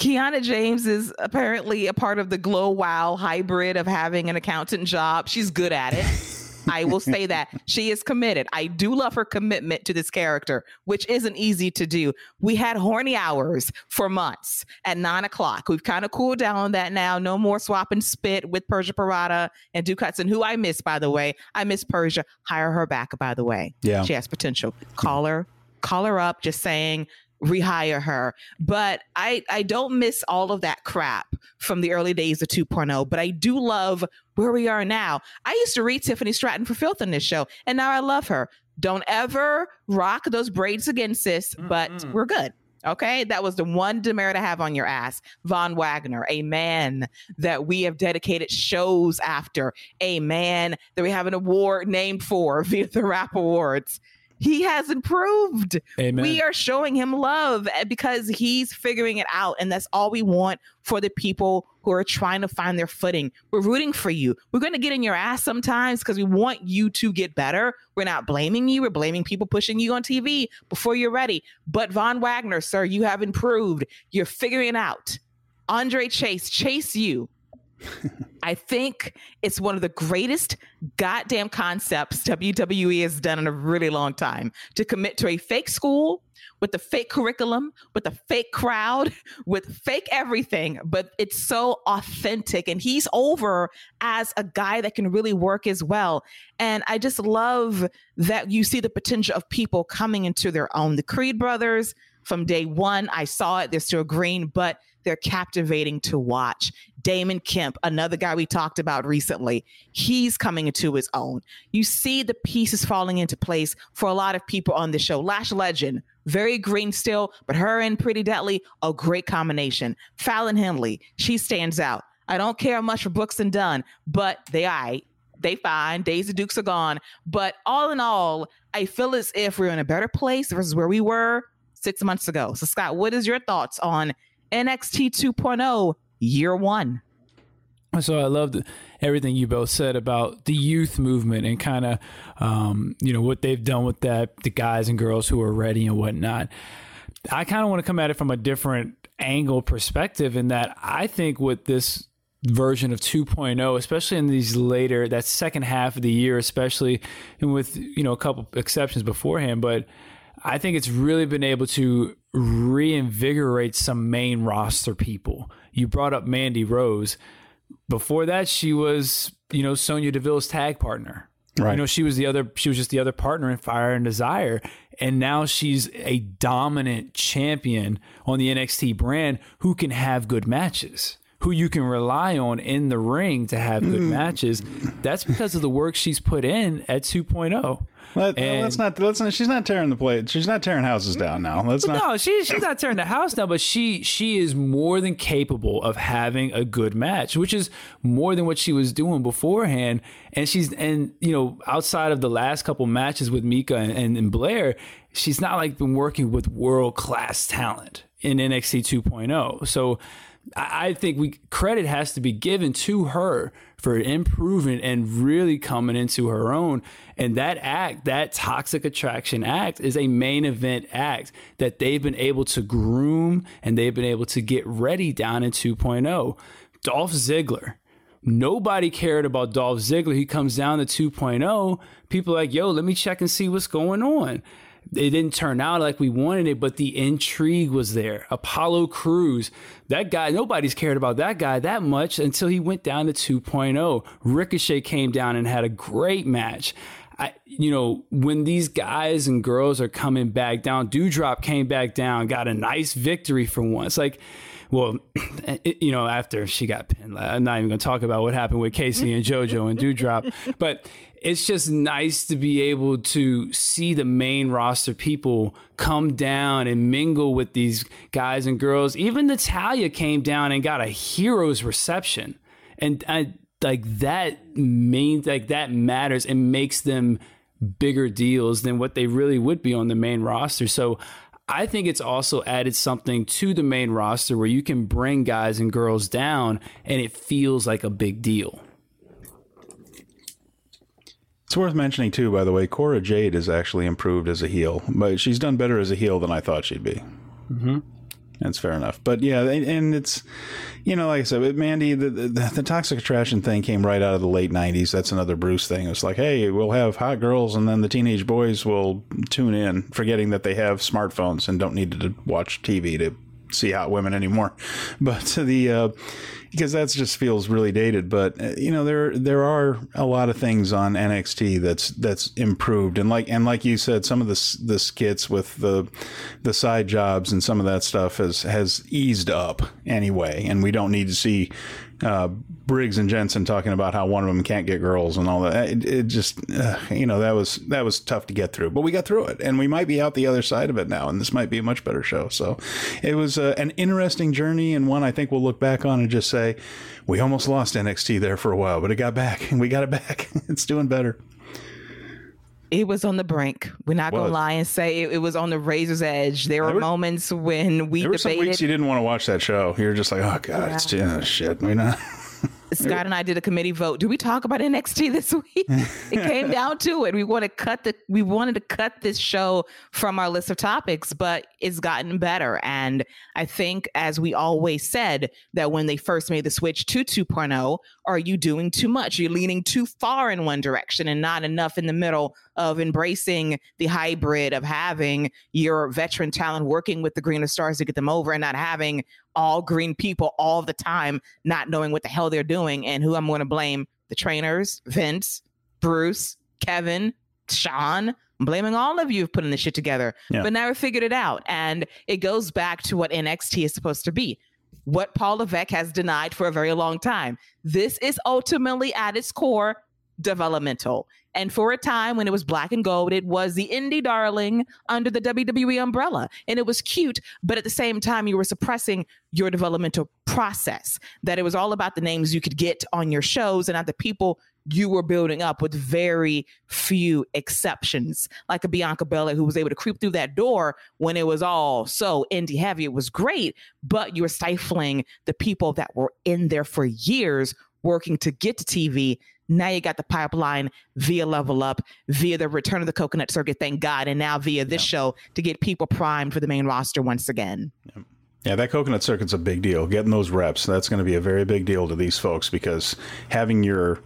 Kiana James is apparently a part of the glow wow hybrid of having an accountant job. She's good at it. I will say that she is committed. I do love her commitment to this character, which isn't easy to do. We had horny hours for months at nine o'clock. We've kind of cooled down on that now. No more swap and spit with Persia Pirotta and Duke Hudson, who I miss, by the way. I miss Persia. Hire her back, by the way. Yeah. She has potential. Call her, call her up, just saying, rehire her. But I I don't miss all of that crap from the early days of 2.0, but I do love where we are now. I used to read Tiffany Stratton for filth in this show, and now I love her. Don't ever rock those braids again, sis, but we're good. Okay, that was the one demerit I have on your ass. Von Wagner, a man that we have dedicated shows after, a man that we have an award named for via the WRAP Awards. He has improved. Amen. We are showing him love eh, because he's figuring it out. And that's all we want for the people who are trying to find their footing. We're rooting for you. We're going to get in your ass sometimes because we want you to get better. We're not blaming you. We're blaming people pushing you on TV before you're ready. But Von Wagner, sir, you have improved. You're figuring it out. Andre Chase, Chase U. I think it's one of the greatest goddamn concepts WWE has done in a really long time to commit to a fake school with a fake curriculum, with a fake crowd, with fake everything, but it's so authentic. And he's over as a guy that can really work as well. And I just love that you see the potential of people coming into their own. The Creed brothers, from day one, I saw it, they're still green, but they're captivating to watch. Damon Kemp, another guy we talked about recently, he's coming into his own. You see the pieces falling into place for a lot of people on the show. Lash Legend, very green still, but her and Pretty Deadly, a great combination. Fallon Henley, she stands out. I don't care much for Brooks and Dunn, but they I they fine. Daisy Dukes are gone. But all in all, I feel as if we're in a better place versus where we were six months ago. So, Scott, what is your thoughts on NXT 2.0 year one? So I loved everything you both said about the youth movement and kind of, um, you know, what they've done with that, the guys and girls who are ready and whatnot. I kind of want to come at it from a different angle perspective in that I think with this version of 2.0 especially in these later that second half of the year especially and with you know a couple exceptions beforehand but I think it's really been able to reinvigorate some main roster people. You brought up Mandy Rose. Before that, she was, you know, Sonya Deville's tag partner. Right. You know, she was the other she was just the other partner in Fire and Desire. And now she's a dominant champion on the NXT brand who can have good matches who you can rely on in the ring to have good mm. matches. That's because of the work she's put in at 2.0. Let, uh, us not. Let's not. She's not tearing the plate. She's not tearing houses down now. Let's not. No, she, she's not tearing the house down, but she she is more than capable of having a good match, which is more than what she was doing beforehand. And she's and you know outside of the last couple matches with Mika and, and, and Blair, she's not like been working with world class talent in NXT 2.0. So I think we credit has to be given to her for improving and really coming into her own. And that act, that toxic attraction act, is a main event act that they've been able to groom and they've been able to get ready down in 2.0. Dolph Ziggler. Nobody cared about Dolph Ziggler. He comes down to 2.0. People are like, yo, let me check and see what's going on it didn't turn out like we wanted it, but the intrigue was there. Apollo Crews, that guy, nobody's cared about that guy that much until he went down to 2.0. Ricochet came down and had a great match. I, you know, when these guys and girls are coming back down, Doudrop came back down, got a nice victory for once. Like, well, you know, after she got pinned, I'm not even going to talk about what happened with Casey and JoJo and Doudrop, but it's just nice to be able to see the main roster people come down and mingle with these guys and girls. Even Natalya came down and got a hero's reception, and I, like that means like that matters and makes them bigger deals than what they really would be on the main roster. So I think it's also added something to the main roster where you can bring guys and girls down and it feels like a big deal. It's worth mentioning too, by the way, Cora Jade has actually improved as a heel, but she's done better as a heel than I thought she'd be. Mm-hmm. That's fair enough. But yeah, and it's, you know, like I said, Mandy, the, the, the, toxic attraction thing came right out of the late 90s. That's another Bruce thing. It's like, hey, we'll have hot girls and then the teenage boys will tune in, forgetting that they have smartphones and don't need to watch TV to see hot women anymore. But the, uh, because that just feels really dated. But uh, you know, there there are a lot of things on NXT that's that's improved, and like and like you said, some of the the skits with the the side jobs and some of that stuff has has eased up anyway, and we don't need to see uh, Briggs and Jensen talking about how one of them can't get girls and all that. It, it just, uh, you know, that was that was tough to get through, but we got through it, and we might be out the other side of it now, and this might be a much better show. So, it was uh, an interesting journey, and one I think we'll look back on and just say, we almost lost NXT there for a while, but it got back, and we got it back. it's doing better it was on the brink. We're not gonna lie and say it, it, was on the razor's edge. There were, were moments when we there were some weeks you didn't want to watch that show. You're just like, oh god, yeah. it's too, oh, shit. We're not. Scott and I did a committee vote. Do we talk about NXT this week? it came down to it. We want to cut the we wanted to cut this show from our list of topics, but it's gotten better. And I think, as we always said, that when they first made the switch to 2.0, are you doing too much? You're leaning too far in one direction and not enough in the middle of embracing the hybrid of having your veteran talent working with the greener stars to get them over and not having all green people all the time, not knowing what the hell they're doing and who I'm going to blame the trainers, Vince, Bruce, Kevin, Sean. I'm blaming all of you for putting this shit together, Yeah. but never figured it out. And it goes back to what NXT is supposed to be. What Paul Levesque has denied for a very long time. This is ultimately at its core developmental. And for a time when it was black and gold, it was the indie darling under the WWE umbrella. And it was cute, but at the same time, you were suppressing your developmental process. That it was all about the names you could get on your shows and not the people you were building up with very few exceptions, like a Bianca Belair who was able to creep through that door when it was all so indie heavy. It was great, but you were stifling the people that were in there for years working to get to TV. Now you got the pipeline via Level Up, via the return of the Coconut Circuit, thank God, and now via this show to get people primed for the main roster once again. Yeah, that coconut circuit's a big deal. Getting those reps, that's going to be a very big deal to these folks because having your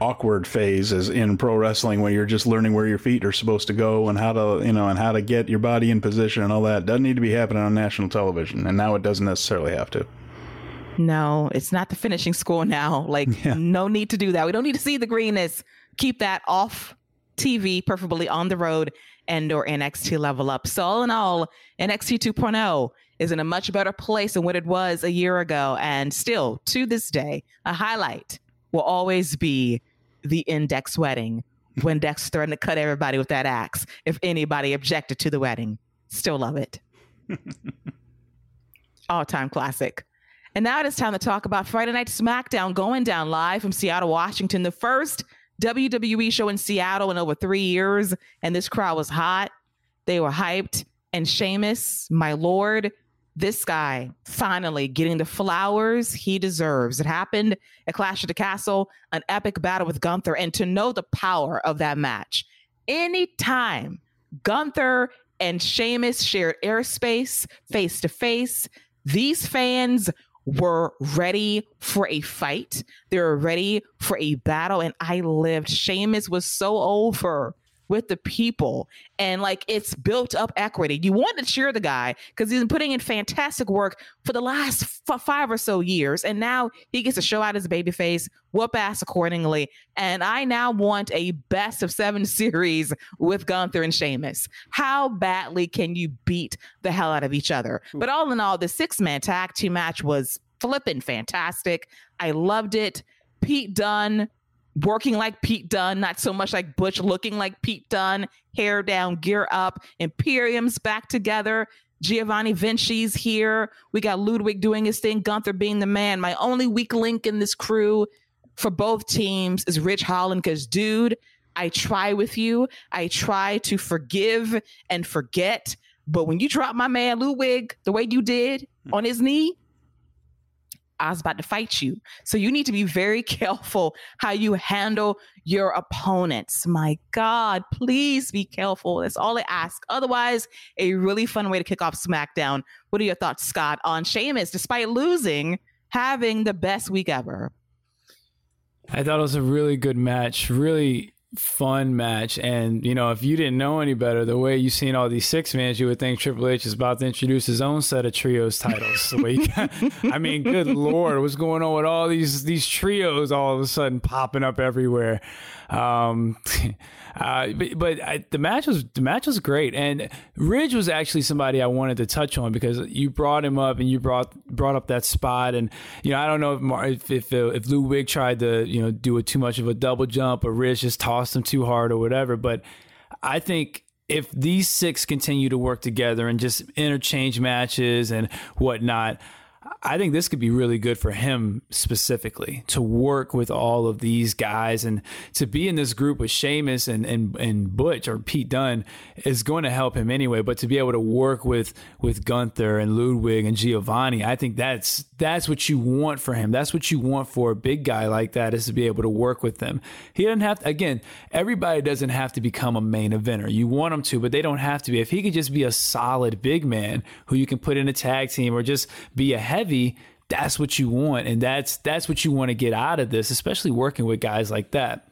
awkward phase is in pro wrestling when you're just learning where your feet are supposed to go and how to, you know, and how to get your body in position and all that doesn't need to be happening on national television. And now it doesn't necessarily have to. No, it's not the finishing school now. Like, no need to do that. We don't need to see the greenness. Keep that off TV, preferably on the road and or NXT level up. So all in all, NXT 2.0 is in a much better place than what it was a year ago. And still, to this day, a highlight will always be the index wedding when Dex threatened to cut everybody with that axe if anybody objected to the wedding. Still love it. All time classic. And now it is time to talk about Friday Night SmackDown going down live from Seattle, Washington. The first WWE show in Seattle in over three years. And this crowd was hot. They were hyped. And Sheamus, my lord, this guy finally getting the flowers he deserves. It happened at Clash of the Castle, an epic battle with Gunther. And to know the power of that match, anytime Gunther and Sheamus shared airspace face to face, these fans were ready for a fight. They were ready for a battle. And I lived. Sheamus was so over with the people and like it's built up equity. You want to cheer the guy because he's been putting in fantastic work for the last f- five or so years. And now he gets to show out his baby face, whoop ass accordingly. And I now want a best of seven series with Gunther and Sheamus. How badly can you beat the hell out of each other? But all in all, the six man tag team match was flipping fantastic. I loved it. Pete Dunne working like Pete Dunne, not so much like Butch looking like Pete Dunne, hair down, gear up, Imperium's back together. Giovanni Vinci's here. We got Ludwig doing his thing, Gunther being the man. My only weak link in this crew for both teams is Ridge Holland because, dude, I try with you. I try to forgive and forget. But when you drop my man Ludwig the way you did hmm. on his knee, I was about to fight you. So you need to be very careful how you handle your opponents. My God, please be careful. That's all I ask. Otherwise, a really fun way to kick off SmackDown. What are your thoughts, Scott, on Sheamus, despite losing, having the best week ever? I thought it was a really good match, really fun match. And, you know, if you didn't know any better, the way you've seen all these six mans, you would think Triple H is about to introduce his own set of trios titles. I mean, good Lord, what's going on with all these these trios all of a sudden popping up everywhere? Um, uh, but but I, the match was the match was great, and Ridge was actually somebody I wanted to touch on because you brought him up and you brought brought up that spot, and you know I don't know if Mar- if if, uh, if tried to you know do a too much of a double jump or Ridge just tossed him too hard or whatever, but I think if these six continue to work together and just interchange matches and whatnot. I think this could be really good for him specifically to work with all of these guys and to be in this group with Sheamus and, and, and Butch or Pete Dunne is going to help him anyway. But to be able to work with with Gunther and Ludwig and Giovanni, I think that's that's what you want for him. That's what you want for a big guy like that is to be able to work with them. He doesn't have to, again, everybody doesn't have to become a main eventer. You want them to, but they don't have to be. If he could just be a solid big man who you can put in a tag team or just be a heavy, that's what you want. And that's that's what you want to get out of this, especially working with guys like that.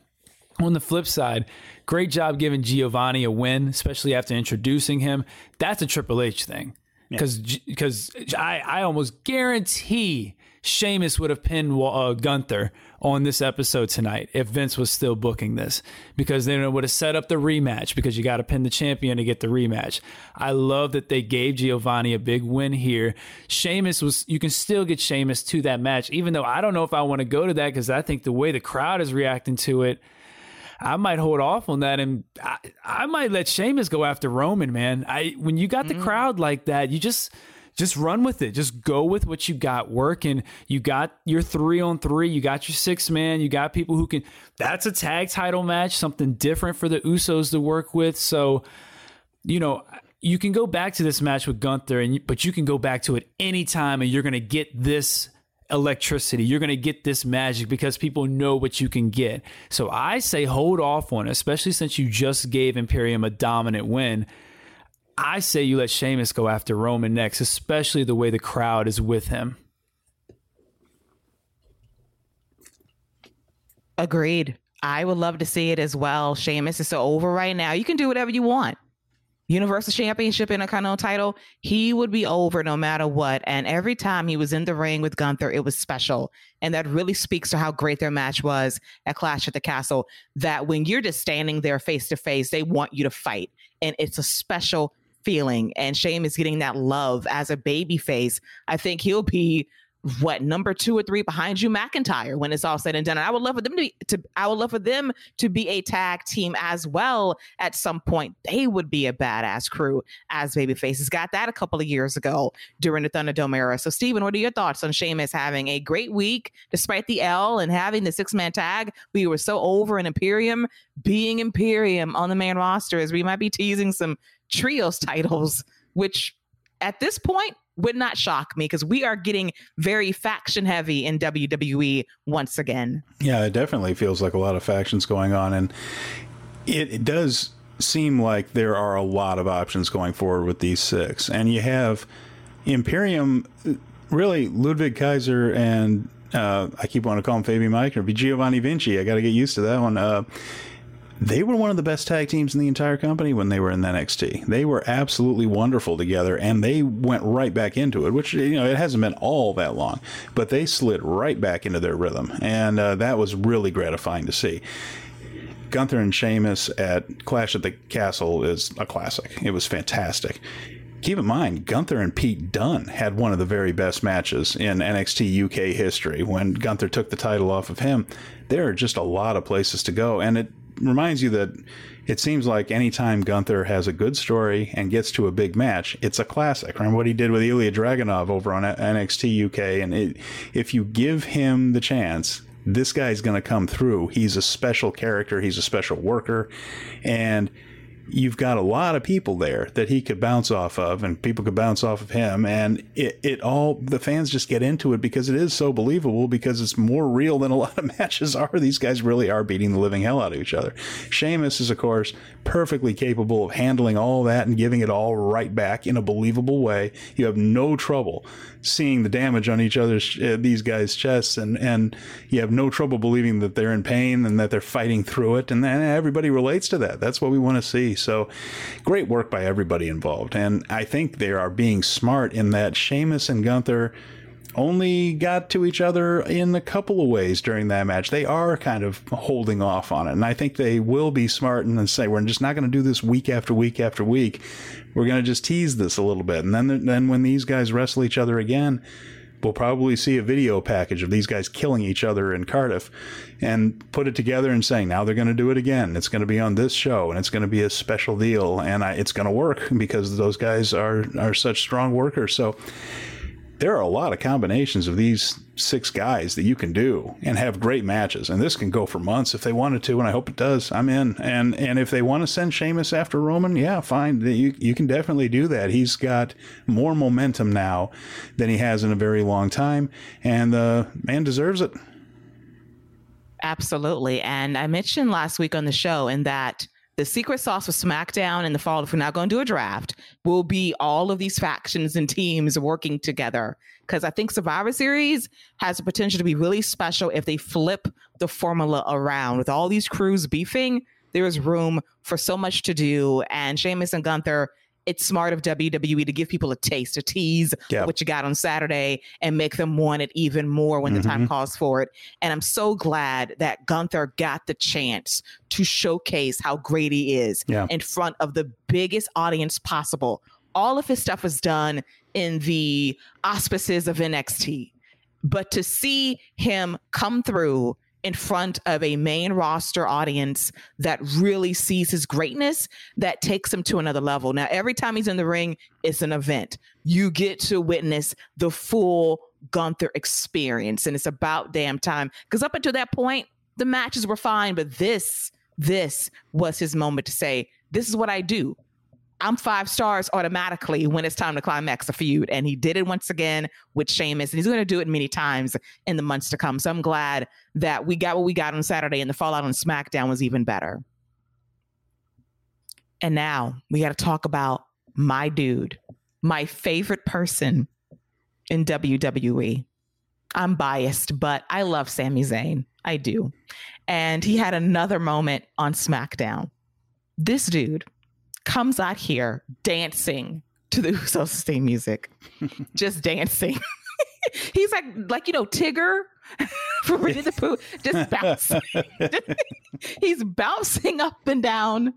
On the flip side, great job giving Giovanni a win, especially after introducing him. That's a Triple H thing. Because yeah. because I, I almost guarantee Sheamus would have pinned uh, Gunther on this episode tonight if Vince was still booking this because then it would have set up the rematch because you got to pin the champion to get the rematch. I love that they gave Giovanni a big win here. Sheamus was, you can still get Sheamus to that match, even though I don't know if I want to go to that because I think the way the crowd is reacting to it, I might hold off on that, and I, I might let Sheamus go after Roman. Man, I when you got the mm. crowd like that, you just just run with it. Just go with what you got working. You got your three on three. You got your six man. You got people who can. That's a tag title match, something different for the Usos to work with. So, you know, you can go back to this match with Gunther, and but you can go back to it anytime, and you're going to get this electricity. You're going to get this magic because people know what you can get. So I say hold off on it, especially since you just gave Imperium a dominant win. I say you let Sheamus go after Roman next, especially the way the crowd is with him. Agreed. I would love to see it as well. Sheamus is so over right now. You can do whatever you want. Universal Championship Intercontinental title, he would be over no matter what. And every time he was in the ring with Gunther, it was special. And that really speaks to how great their match was at Clash at the Castle. That when you're just standing there face to face, they want you to fight. And it's a special feeling and Sheamus getting that love as a baby face, I think he'll be what number two or three behind Drew McIntyre when it's all said and done. And I would love for them to, be, to I would love for them to be a tag team as well at some point. They would be a badass crew as baby faces. Got that a couple of years ago during the Thunderdome era. So Steven, what are your thoughts on Sheamus having a great week despite the L and having the six man tag? We were so over in Imperium being Imperium on the main roster as we might be teasing some trios titles, which at this point would not shock me because we are getting very faction heavy in WWE once again. Yeah, it definitely feels like a lot of factions going on. And it, it does seem like there are a lot of options going forward with these six. And you have Imperium, really, Ludwig Kaiser and uh, I keep wanting to call him Fabian Aichner or Giovanni Vinci. I got to get used to that one. Uh, they were one of the best tag teams in the entire company when they were in NXT. They were absolutely wonderful together, and they went right back into it. Which you know it hasn't been all that long, but they slid right back into their rhythm, and uh, that was really gratifying to see. Gunther and Sheamus at Clash at the Castle is a classic. It was fantastic. Keep in mind, Gunther and Pete Dunne had one of the very best matches in NXT UK history. When Gunther took the title off of him, there are just a lot of places to go, and it reminds you that it seems like anytime Gunther has a good story and gets to a big match, it's a classic. Remember what he did with Ilya Dragunov over on NXT UK, and it, if you give him the chance, this guy's going to come through. He's a special character. He's a special worker, and you've got a lot of people there that he could bounce off of and people could bounce off of him. And it, it all the fans just get into it because it is so believable because it's more real than a lot of matches are. These guys really are beating the living hell out of each other. Sheamus is of course perfectly capable of handling all that and giving it all right back in a believable way. You have no trouble seeing the damage on each other's uh, these guys chests and and you have no trouble believing that they're in pain and that they're fighting through it and then everybody relates to that that's what we want to see so great work by everybody involved. And I think they are being smart in that Sheamus and Gunther only got to each other in a couple of ways during that match. They are kind of holding off on it. And I think they will be smart and say, we're just not going to do this week after week after week. We're going to just tease this a little bit. And then, then when these guys wrestle each other again, we'll probably see a video package of these guys killing each other in Cardiff and put it together and saying, now they're going to do it again. It's going to be on this show and it's going to be a special deal and I, it's going to work because those guys are, are such strong workers. So there are a lot of combinations of these six guys that you can do and have great matches. And this can go for months if they wanted to, and I hope it does. I'm in. And and if they want to send Sheamus after Roman, yeah, fine. You you can definitely do that. He's got more momentum now than he has in a very long time, and the man deserves it. Absolutely. And I mentioned last week on the show in that the secret sauce with SmackDown in the fall, if we're not going to do a draft, will be all of these factions and teams working together. Because I think Survivor Series has the potential to be really special if they flip the formula around. With all these crews beefing, there is room for so much to do. And Sheamus and Gunther it's smart of WWE to give people a taste, a tease yep. what you got on Saturday and make them want it even more when mm-hmm. the time mm-hmm. calls for it. And I'm so glad that Gunther got the chance to showcase how great he is yeah. in front of the biggest audience possible. All of his stuff was done in the auspices of NXT. But to see him come through in front of a main roster audience that really sees his greatness, that takes him to another level. Now, every time he's in the ring, it's an event. You get to witness the full Gunther experience, and it's about damn time. Because up until that point, the matches were fine, but this, this was his moment to say, This is what I do. I'm five stars automatically when it's time to climax a feud. And he did it once again with Sheamus, and he's going to do it many times in the months to come. So I'm glad that we got what we got on Saturday, and the fallout on SmackDown was even better. And now we got to talk about my dude, my favorite person in WWE. I'm biased, but I love Sami Zayn. I do. And he had another moment on SmackDown. This dude comes out here dancing to the Usos theme music, just dancing. He's like, like you know, Tigger from Winnie the Pooh, just bouncing. He's bouncing up and down,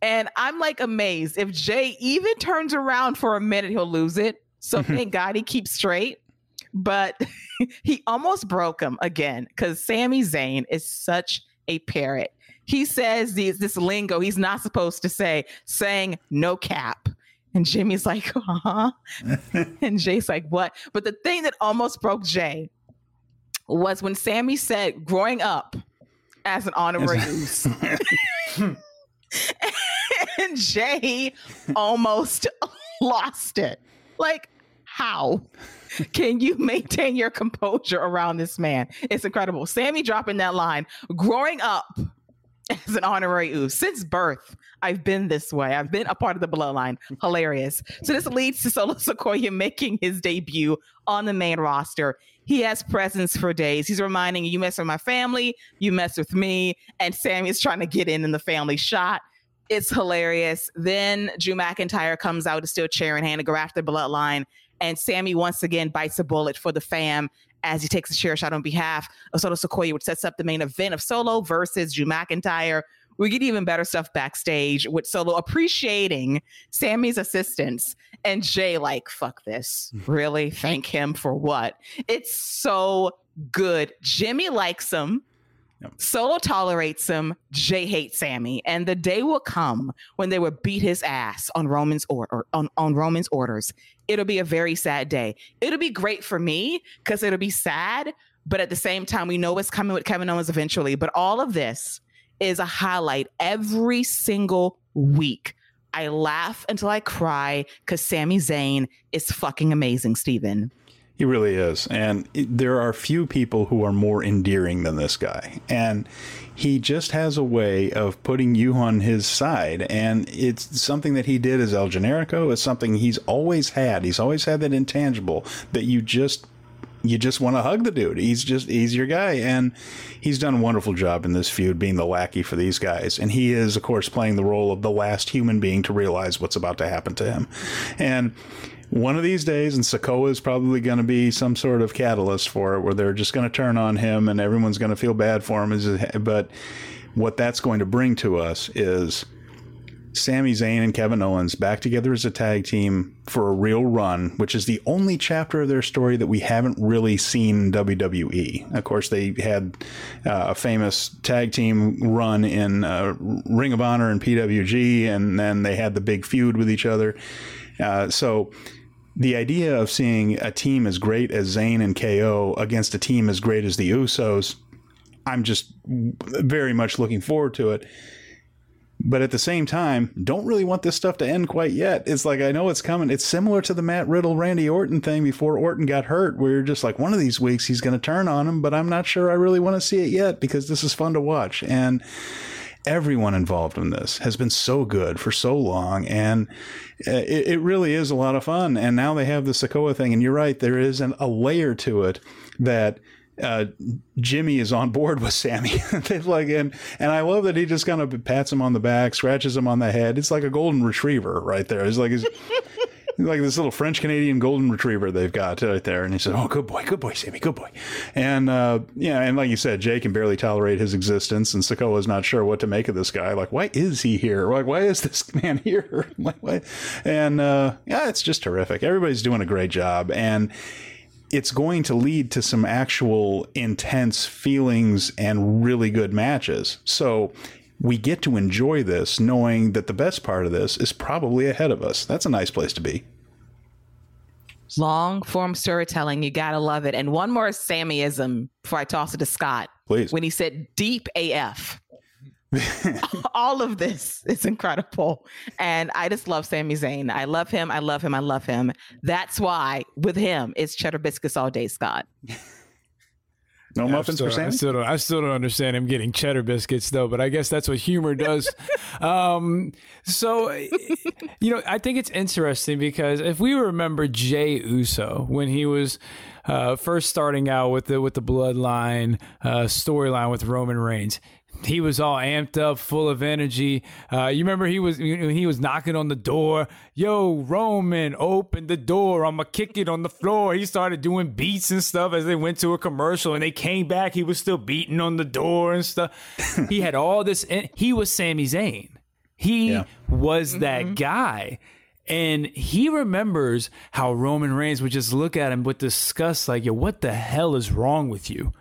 and I'm like amazed. If Jay even turns around for a minute, he'll lose it. So thank God he keeps straight. But he almost broke him again because Sami Zayn is such a parrot he says these, this lingo he's not supposed to say, saying no cap. And Jimmy's like, huh? and Jay's like, what? But the thing that almost broke Jay was when Sami said, growing up as an honorary Uso. and Jay almost lost it. Like, how can you maintain your composure around this man? It's incredible. Sami dropping that line, growing up as an honorary Uso. Since birth, I've been this way. I've been a part of the bloodline. Hilarious. So this leads to Solo Sikoa making his debut on the main roster. He has presence for days. He's reminding you, mess with my family, you mess with me, and Sami is trying to get in in the family shot. It's hilarious. Then Drew McIntyre comes out to still chair in hand to go the bloodline. And Sami once again bites a bullet for the fam as he takes a chair shot on behalf of Solo Sikoa, which sets up the main event of Solo versus Drew McIntyre. We get even better stuff backstage with Solo appreciating Sami's assistance and Jay like, fuck this. Mm. Really? Thank him for what? It's so good. Jimmy likes him. Yep. Solo tolerates him. Jay hates Sami, and the day will come when they will beat his ass on Roman's or, on, on Roman's orders. It'll be a very sad day. It'll be great for me because it'll be sad, but at the same time, we know what's coming with Kevin Owens eventually. But all of this is a highlight every single week. I laugh until I cry because Sami Zayn is fucking amazing, Steven. He really is. And there are few people who are more endearing than this guy. And he just has a way of putting you on his side. And it's something that he did as El Generico. It's something he's always had. He's always had that intangible that you just you just want to hug the dude. He's just he's your guy, and he's done a wonderful job in this feud, being the lackey for these guys. And he is, of course, playing the role of the last human being to realize what's about to happen to him. And one of these days, and Sikoa is probably going to be some sort of catalyst for it, where they're just going to turn on him, and everyone's going to feel bad for him. But what that's going to bring to us is Sami Zayn and Kevin Owens back together as a tag team for a real run, which is the only chapter of their story that we haven't really seen in WWE. Of course, they had uh, a famous tag team run in uh, Ring of Honor and PWG, and then they had the big feud with each other. Uh, so the idea of seeing a team as great as Zayn and KO against a team as great as the Usos, I'm just very much looking forward to it. But at the same time, don't really want this stuff to end quite yet. It's like I know it's coming. It's similar to the Matt Riddle Randy Orton thing before Orton got hurt, where you're just like one of these weeks he's going to turn on him, but I'm not sure I really want to see it yet because this is fun to watch. And everyone involved in this has been so good for so long and it, it, really is a lot of fun and now they have the Sikoa thing and you're right there is an, a layer to it that uh, Jimmy is on board with Sami. like and and I love that he just kind of pats him on the back, scratches him on the head. It's like a golden retriever right there. It's like he's like this little French Canadian golden retriever they've got right there. And he said, "Oh, good boy, good boy, Sami, good boy." And uh, yeah, and like you said, Jay can barely tolerate his existence, and Sikoa is not sure what to make of this guy. Like, why is he here? Like, why is this man here? like, why? And uh, yeah, it's just terrific. Everybody's doing a great job, and it's going to lead to some actual intense feelings and really good matches. So we get to enjoy this knowing that the best part of this is probably ahead of us. That's a nice place to be. Long form storytelling, you gotta love it. And one more Sammyism before I toss it to Scott. Please. When he said deep AF. all of this is incredible. And I just love Sami Zayn. I love him. I love him. I love him. That's why with him, it's cheddar biscuits all day, Scott. No muffins still, for Sam. I still, don't, I still don't understand him getting cheddar biscuits though, but I guess that's what humor does. um, so, you know, I think it's interesting because if we remember Jay Uso when he was uh, first starting out with the with the Bloodline uh, storyline with Roman Reigns, he was all amped up, full of energy. Uh, you remember he was he was knocking on the door. Yo, Roman, open the door. I'ma kick it on the floor. He started doing beats and stuff as they went to a commercial, and they came back. He was still beating on the door and stuff. he had all this. He was Sami Zayn. He yeah. was that mm-hmm. guy. And he remembers how Roman Reigns would just look at him with disgust, like, yo, what the hell is wrong with you?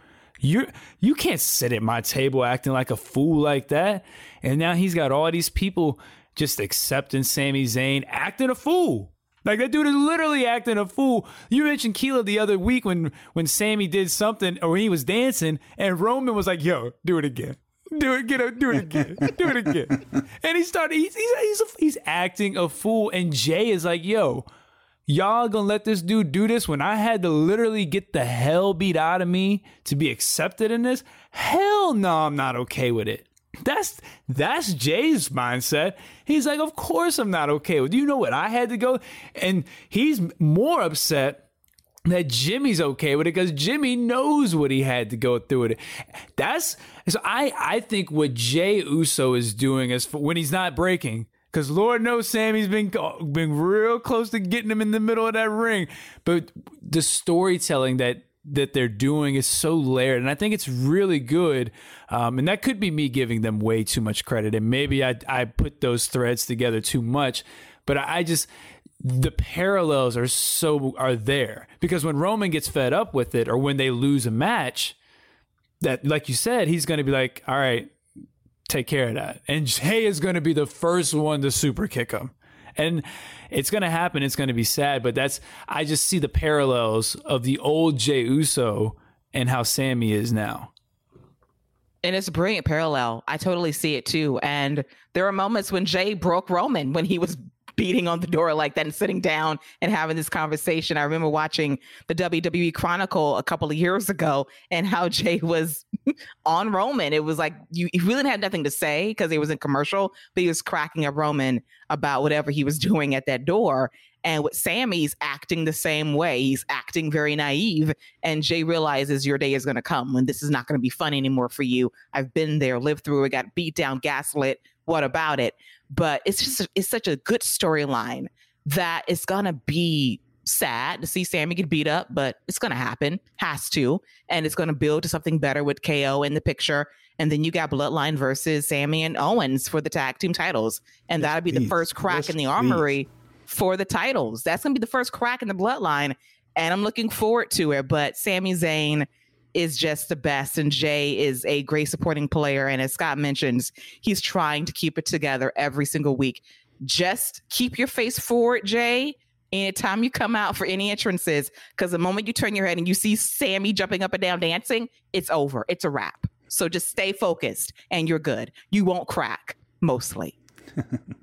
You you can't sit at my table acting like a fool like that. And now he's got all these people just accepting Sami Zayn acting a fool. Like that dude is literally acting a fool. You mentioned Keila the other week when when Sami did something or he was dancing and Roman was like, "Yo, do it again." Do it, get up, do it again, do it again. And he started, he's, he's, he's, he's acting a fool. And Jay is like, yo, y'all gonna let this dude do this when I had to literally get the hell beat out of me to be accepted in this? Hell no, I'm not okay with it. That's that's Jay's mindset. He's like, of course I'm not okay with. You know what I had to go, and he's more upset that Jimmy's okay with it because Jimmy knows what he had to go through with it. That's so I I think what Jay Uso is doing is for, when he's not breaking because Lord knows Sami's been been real close to getting him in the middle of that ring. But the storytelling that that they're doing is so layered, and I think it's really good. Um, and that could be me giving them way too much credit, and maybe I I put those threads together too much. But I just the parallels are so are there because when Roman gets fed up with it, or when they lose a match, that like you said, he's going to be like, all right take care of that. And Jay is going to be the first one to super kick him. And it's going to happen. It's going to be sad, but that's, I just see the parallels of the old Jay Uso and how Sami is now. And it's a brilliant parallel. I totally see it too. And there are moments when Jay broke Roman when he was beating on the door like that and sitting down and having this conversation. I remember watching the WWE Chronicle a couple of years ago and how Jay was on Roman. It was like you he really had nothing to say because he was in commercial, but he was cracking up Roman about whatever he was doing at that door. And with Sami's acting the same way. He's acting very naive. And Jay realizes your day is going to come when this is not going to be fun anymore for you. I've been there, lived through it, got beat down, gaslit. What about it? But it's just it's such a good storyline that it's gonna be sad to see Sami get beat up, but it's gonna happen, has to, and it's gonna build to something better with KO in the picture. And then you got Bloodline versus Sami and Owens for the tag team titles, and yes, that'll be please. the first crack yes, in the armory please. for the titles. That's gonna be the first crack in the Bloodline, and I'm looking forward to it. But Sami Zayn is just the best. And Jay is a great supporting player. And as Scott mentions, he's trying to keep it together every single week. Just keep your face forward, Jay. anytime you come out for any entrances, because the moment you turn your head and you see Sami jumping up and down dancing, it's over. It's a wrap. So just stay focused and you're good. You won't crack mostly.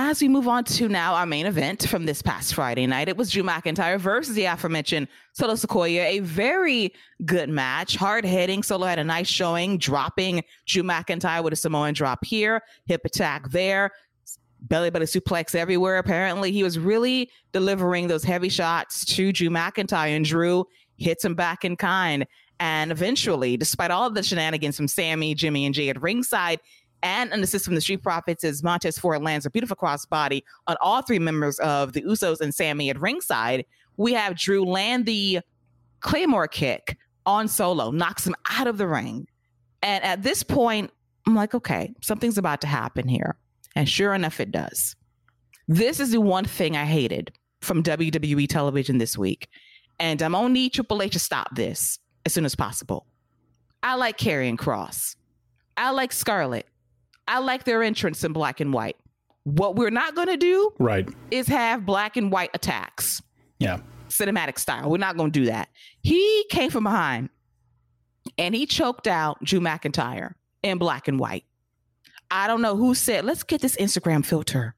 As we move on to now our main event from this past Friday night, it was Drew McIntyre versus the aforementioned Solo Sikoa. A very good match, hard hitting. Solo had a nice showing, dropping Drew McIntyre with a Samoan drop here, hip attack there, belly button suplex everywhere. Apparently, he was really delivering those heavy shots to Drew McIntyre, and Drew hits him back in kind. And eventually, despite all of the shenanigans from Sami, Jimmy, and Jay at ringside, and an assist from the Street Profits as Montez Ford lands a beautiful crossbody on all three members of the Usos and Sami at ringside. We have Drew land the Claymore kick on Solo, knocks him out of the ring. And at this point, I'm like, okay, something's about to happen here. And sure enough, it does. This is the one thing I hated from WWE television this week. And I'm gonna need Triple H to stop this as soon as possible. I like Karrion Kross. I like Scarlett. I like their entrance in black and white. What we're not going to do right is have black and white attacks. Yeah. Cinematic style. We're not going to do that. He came from behind and he choked out Drew McIntyre in black and white. I don't know who said, let's get this Instagram filter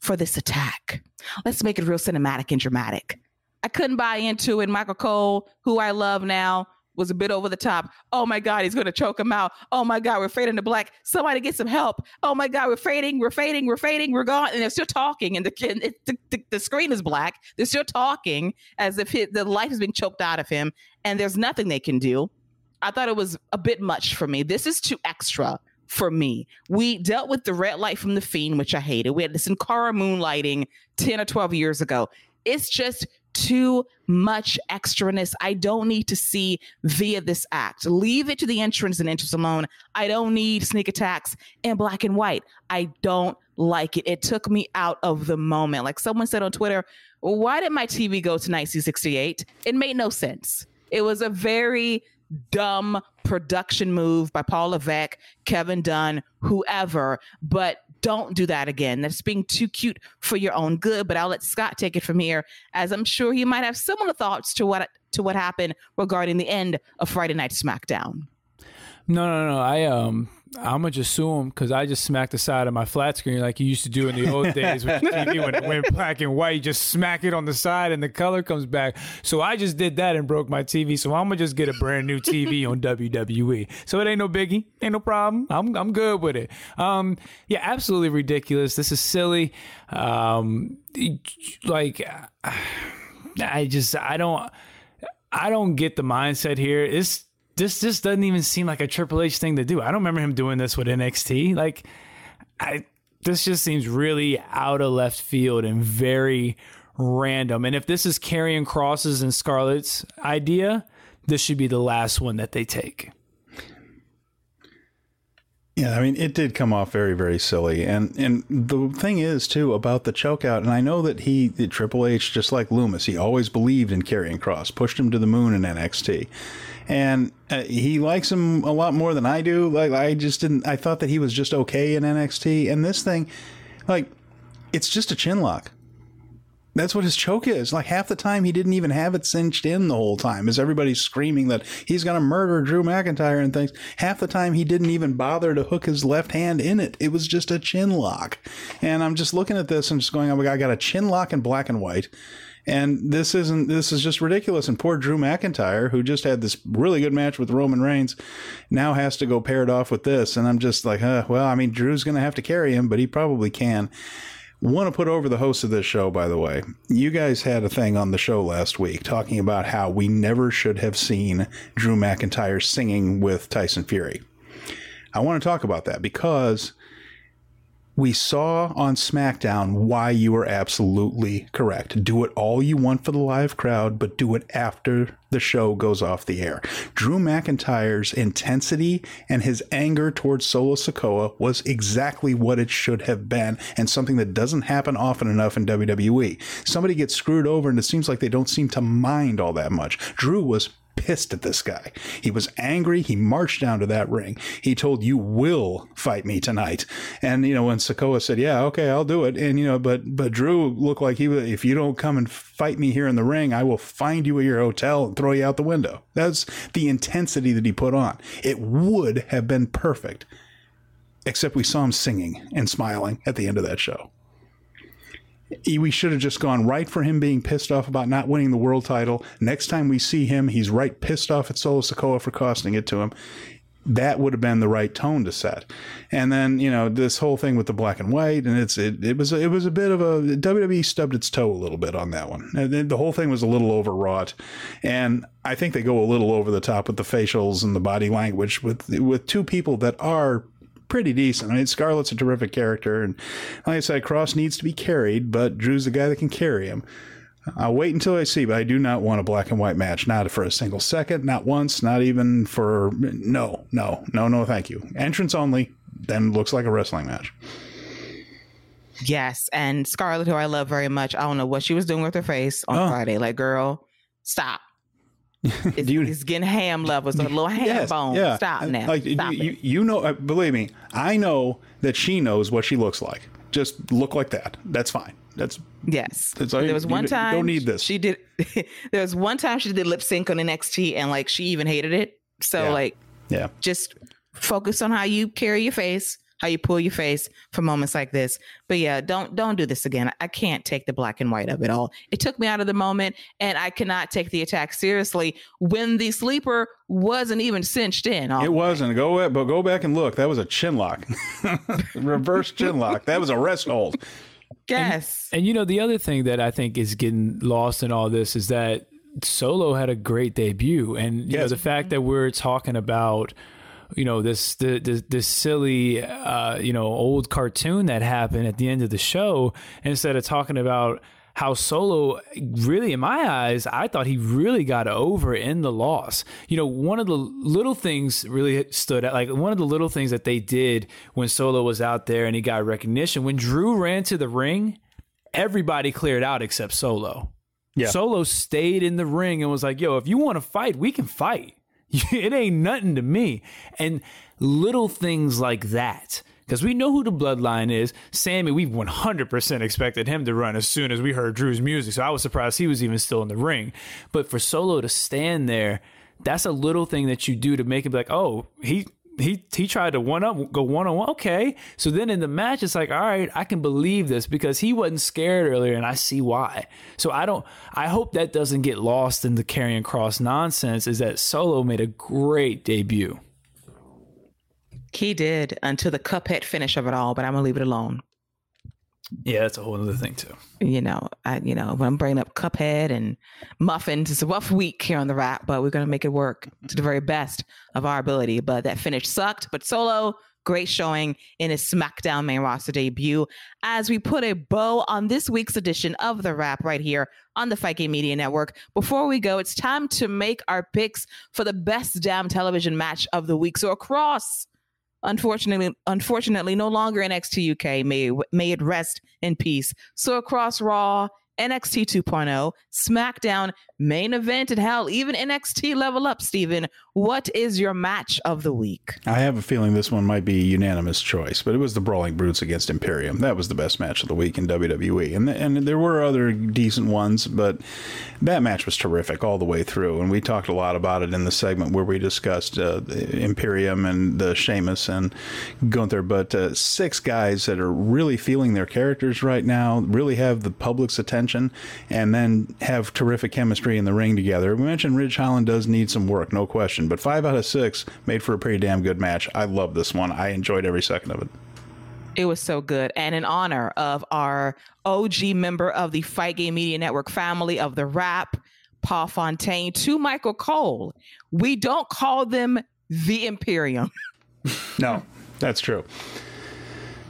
for this attack. Let's make it real cinematic and dramatic. I couldn't buy into it. Michael Cole, who I love now, was a bit over the top. Oh my God, he's going to choke him out. Oh my God, we're fading to black. Somebody get some help. Oh my God, we're fading, we're fading, we're fading, we're gone. And they're still talking, and the it, the, the, the, screen is black. They're still talking as if his, the life is being choked out of him, and there's nothing they can do. I thought it was a bit much for me. This is too extra for me. We dealt with the red light from the fiend, which I hated. We had this Sin Cara moonlighting 10 or 12 years ago. It's just too much extraness. I don't need to see via this act. Leave it to the entrance and entrance alone. I don't need sneak attacks in black and white. I don't like it. It took me out of the moment. Like someone said on Twitter, why did my TV go to 1968? It made no sense. It was a very dumb production move by Paul Levesque, Kevin Dunn, whoever, but don't do that again. That's being too cute for your own good. But I'll let Scott take it from here, as I'm sure he might have similar thoughts to what to what happened regarding the end of Friday Night SmackDown. No, no, no. I um, I'm gonna just sue him because I just smacked the side of my flat screen like you used to do in the old days with TV when it went black and white. You just smack it on the side and the color comes back. So I just did that and broke my TV. So I'm gonna just get a brand new TV on WWE. So it ain't no biggie, ain't no problem. I'm I'm good with it. Um, yeah, absolutely ridiculous. This is silly. Um, like I just I don't I don't get the mindset here. It's this just doesn't even seem like a Triple H thing to do. I don't remember him doing this with NXT. Like, I this just seems really out of left field and very random. And if this is Karrion Kross's and Scarlett's idea, this should be the last one that they take. Yeah, I mean, it did come off very, very silly, and and the thing is too about the chokeout, and I know that he, the Triple H, just like Lumis, he always believed in Karrion Kross, pushed him to the moon in NXT, and uh, he likes him a lot more than I do. Like I just didn't. I thought that he was just okay in NXT, and this thing, like, it's just a chin lock. That's what his choke is. Like half the time, he didn't even have it cinched in the whole time, as everybody's screaming that he's going to murder Drew McIntyre and things. Half the time, he didn't even bother to hook his left hand in it. It was just a chin lock. And I'm just looking at this and just going, oh, I got a chin lock in black and white. And this isn't, this is just ridiculous. And poor Drew McIntyre, who just had this really good match with Roman Reigns, now has to go paired off with this. And I'm just like, uh, well, I mean, Drew's to have to carry him, but he probably can. Want to put over the host of this show, by the way. You guys had a thing on the show last week talking about how we never should have seen Drew McIntyre singing with Tyson Fury. I want to talk about that because we saw on SmackDown why you were absolutely correct. Do it all you want for the live crowd, but do it after the show goes off the air. Drew McIntyre's intensity and his anger towards Solo Sikoa was exactly what it should have been, and something that doesn't happen often enough in WWE. Somebody gets screwed over, and it seems like they don't seem to mind all that much. Drew was pissed at this guy. He was angry. He marched down to that ring. He told, You will fight me tonight. And, you know, when Sikoa said, Yeah, okay, I'll do it. And, you know, but, but Drew looked like he would, if you don't come and fight me here in the ring, I will find you at your hotel and throw you out the window. That's the intensity that he put on. It would have been perfect, except we saw him singing and smiling at the end of that show we should have just gone right for him being pissed off about not winning the world title. Next time we see him, he's right pissed off at Solo Sikoa for costing it to him. That would have been the right tone to set. And then, you know, this whole thing with the black and white, and it's it, it was it was a bit of a WWE stubbed its toe a little bit on that one. The whole thing was a little overwrought, and I think they go a little over the top with the facials and the body language with with two people that are pretty decent. I mean, Scarlett's a terrific character, and like I said, Kross needs to be carried, but Drew's the guy that can carry him. I'll wait until I see, but I do not want a black and white match. Not for a single second, not once, not even for no, no, no, no, thank you. Entrance only, then looks like a wrestling match. Yes, and Scarlett, who I love very much, I don't know what she was doing with her face on oh. Friday. Like, girl, stop. It's, you, it's getting ham levels, a little ham yes, bone. Yeah. Stop now. Like Stop you, you know, uh, believe me, I know that she knows what she looks like. Just look like that. That's fine. That's yes. That's there was one time don't need this. She did. there was one time she did lip sync on NXT, and like she even hated it. So yeah. like, yeah, just focus on how you carry your face how you pull your face for moments like this. But yeah, don't don't do this again. I can't take the black and white of it all. It took me out of the moment, and I cannot take the attack seriously when the sleeper wasn't even cinched in. It wasn't. Go but go back and look. That was a chin lock, reverse chin lock. That was a rest hold. Yes. And, and you know the other thing that I think is getting lost in all this is that Solo had a great debut, and you yes. know the fact that we're talking about you know this this, this silly uh, you know old cartoon that happened at the end of the show instead of talking about how Solo really, in my eyes, I thought he really got over in the loss. You know, one of the little things really stood out, like one of the little things that they did when Solo was out there and he got recognition. When Drew ran to the ring, everybody cleared out except Solo. Yeah. Solo stayed in the ring and was like, yo, if you want to fight, we can fight. it ain't nothing to me. And little things like that. Because we know who the bloodline is. Sami, we 100% expected him to run as soon as we heard Drew's music. So I was surprised he was even still in the ring. But for Solo to stand there, that's a little thing that you do to make it like, oh, he he he tried to one up go one on one. Okay, so then in the match, it's like, all right, I can believe this because he wasn't scared earlier, and I see why. So I don't. I hope that doesn't get lost in the Karrion Kross nonsense. Is that Solo made a great debut? He did until the cuphead finish of it all, but I'm gonna leave it alone. Yeah, that's a whole other thing too. You know, I you know when I'm bringing up Cuphead and muffins, it's a rough week here on the WRAP, but we're gonna make it work to the very best of our ability. But that finish sucked. But Solo, great showing in his SmackDown main roster debut. As we put a bow on this week's edition of the wrap right here on the Fight Game Media Network. Before we go, it's time to make our picks for the best damn television match of the week. So across unfortunately, unfortunately, no longer in NXT UK. May may it rest in peace. So across Raw, NXT 2.0, SmackDown, main event, and hell, even NXT level up, Steven. What is your match of the week? I have a feeling this one might be a unanimous choice, but it was the Brawling Brutes against Imperium. That was the best match of the week in WWE. And, and there were other decent ones, but that match was terrific all the way through. And we talked a lot about it in the segment where we discussed uh, Imperium and the Sheamus and Gunther. But uh, six guys that are really feeling their characters right now, really have the public's attention, and then have terrific chemistry chemistry in the ring together. We mentioned Ridge Holland does need some work, no question, but five out of six made for a pretty damn good match. I love this one. I enjoyed every second of it. It was so good. And in honor of our OG member of the Fight Game Media Network family of the WRAP, Paul Fontaine, to Michael Cole, we don't call them the Imperium. no, that's true.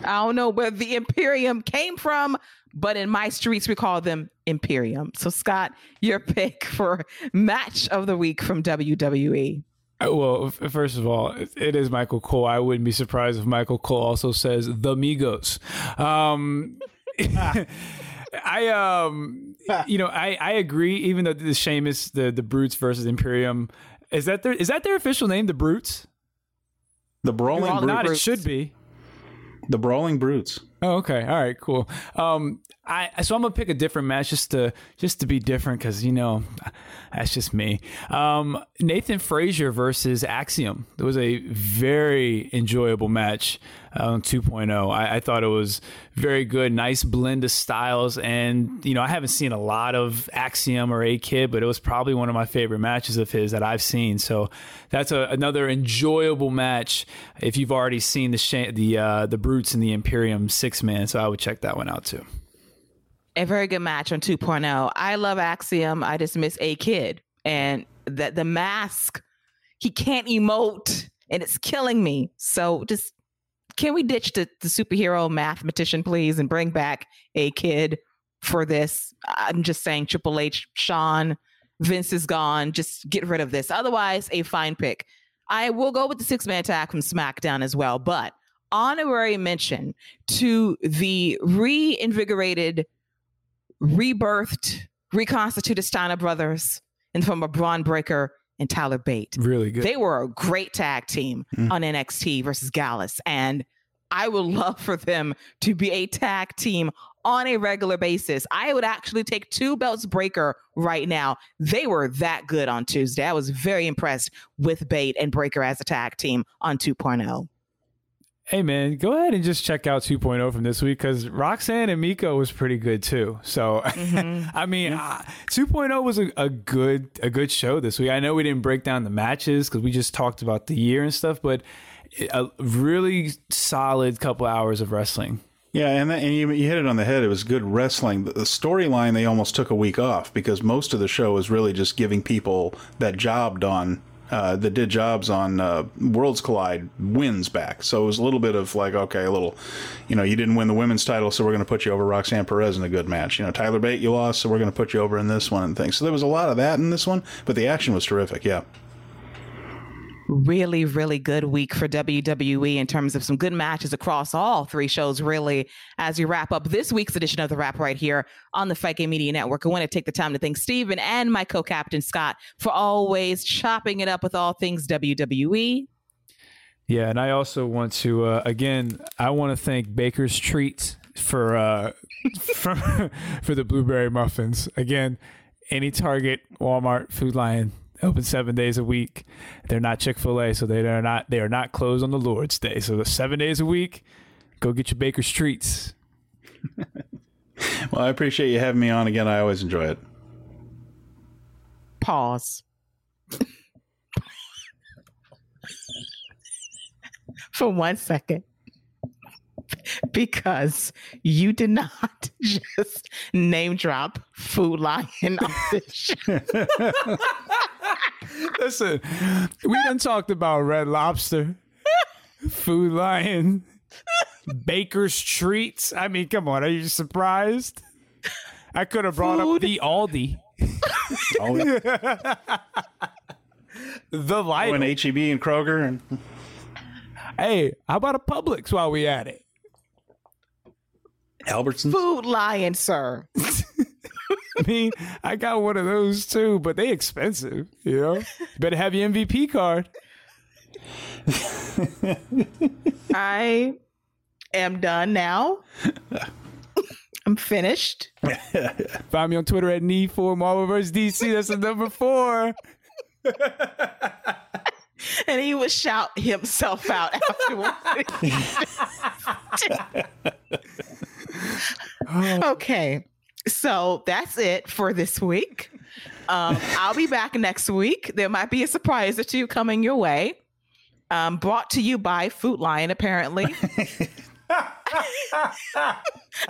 I don't know where the Imperium came from, but in my streets, we call them Imperium. So, Scott, your pick for match of the week from WWE. Uh, well, first of all, it is Michael Cole. I wouldn't be surprised if Michael Cole also says the Migos. Um, I um you know, I, I agree. Even though the Sheamus, the the Brutes versus Imperium, is that their is that their official name? The Brutes. The Brawling well, Brutes. Not it should be. The Brawling Brutes. Oh, okay. All right. Cool. Um, I so I'm gonna pick a different match just to just to be different because you know that's just me. Um, Nathan Frazer versus Axiom. It was a very enjoyable match on 2.0. I, I thought it was very good, nice blend of styles, and you know I haven't seen a lot of Axiom or A Kid, but it was probably one of my favorite matches of his that I've seen. So that's a, another enjoyable match if you've already seen the the uh, the Brutes and the Imperium six man. So I would check that one out too a very good match on 2.0. I love Axiom. I just miss a kid and that the mask he can't emote and it's killing me. So just can we ditch the, the superhero mathematician please and bring back a kid for this? I'm just saying Triple H, Shawn, Vince is gone. Just get rid of this. Otherwise, a fine pick. I will go with the six man attack from SmackDown as well, but honorary mention to the reinvigorated rebirthed, reconstituted Steiner brothers and from a Bron Breakker and Tyler Bate. Really good. They were a great tag team mm. on NXT versus Gallus. And I would love for them to be a tag team on a regular basis. I would actually take two belts Breakker right now. They were that good on Tuesday. I was very impressed with Bate and Breaker as a tag team on 2.0 hey man, go ahead and just check out 2.0 from this week because Roxanne and Miko was pretty good too. So, mm-hmm. I mean, uh, 2.0 was a, a, good a good show this week. I know we didn't break down the matches because we just talked about the year and stuff, but a really solid couple hours of wrestling. Yeah, and, that, and you, you, hit it on the head. It was good wrestling. The, the storyline, they almost took a week off because most of the show was really just giving people that job done uh, that did jobs on uh, Worlds Collide wins back. So it was a little bit of like, okay, a little, you know, you didn't win the women's title, so we're going to put you over Roxanne Perez in a good match. You know, Tyler Bate, you lost, so we're going to put you over in this one and things. So there was a lot of that in this one, but the action was terrific. Yeah really, really good week for WWE in terms of some good matches across all three shows, really, as we wrap up this week's edition of The Wrap right here on the Fight Game Media Network. I want to take the time to thank Steven and my co captain, Scott, for always chopping it up with all things WWE. Yeah, and I also want to, uh, again, I want to thank Baker's Treats for, uh, for, for the blueberry muffins. Again, any Target, Walmart, Food Lion, open seven days a week. They're not Chick Fil A, so they are not they are not closed on the Lord's Day. So the seven days a week, go get your Baker's treats. well, I appreciate you having me on again. I always enjoy it. Pause. For one second because you did not just name drop Food Lion on this show. Listen, we done talked about Red Lobster, Food Lion, Baker's Treats. I mean, come on, are you surprised? I could have brought Food. up the Aldi. Oh, the oh, light. When HEB and Kroger and Hey, how about a Publix while we at it? Albertsons? Food Lion, sir. I mean, I got one of those too, but they expensive, you know? Better have your MVP card. I am done now. I'm finished. Find me on Twitter at Need for Marvel vs. DC. That's the number four. and he would shout himself out afterwards. okay. So that's it for this week. Um, I'll be back next week. There might be a surprise or two coming your way. Um, brought to you by Food Lion, apparently.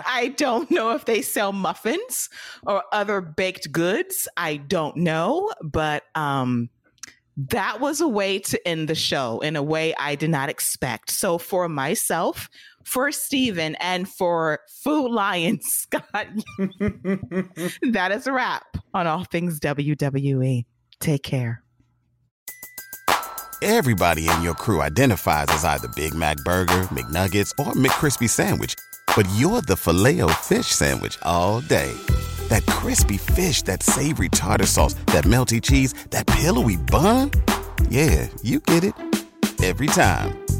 I don't know if they sell muffins or other baked goods. I don't know, but um, that was a way to end the show in a way I did not expect. So for myself, for Steven, and for Food Lion Scott, that is a wrap on all things WWE. Take care. Everybody in your crew identifies as either Big Mac Burger, McNuggets, or McCrispy Sandwich, but you're the filet fish Sandwich all day That crispy fish, that savory tartar sauce, that melty cheese, that pillowy bun. Yeah, you get it every time.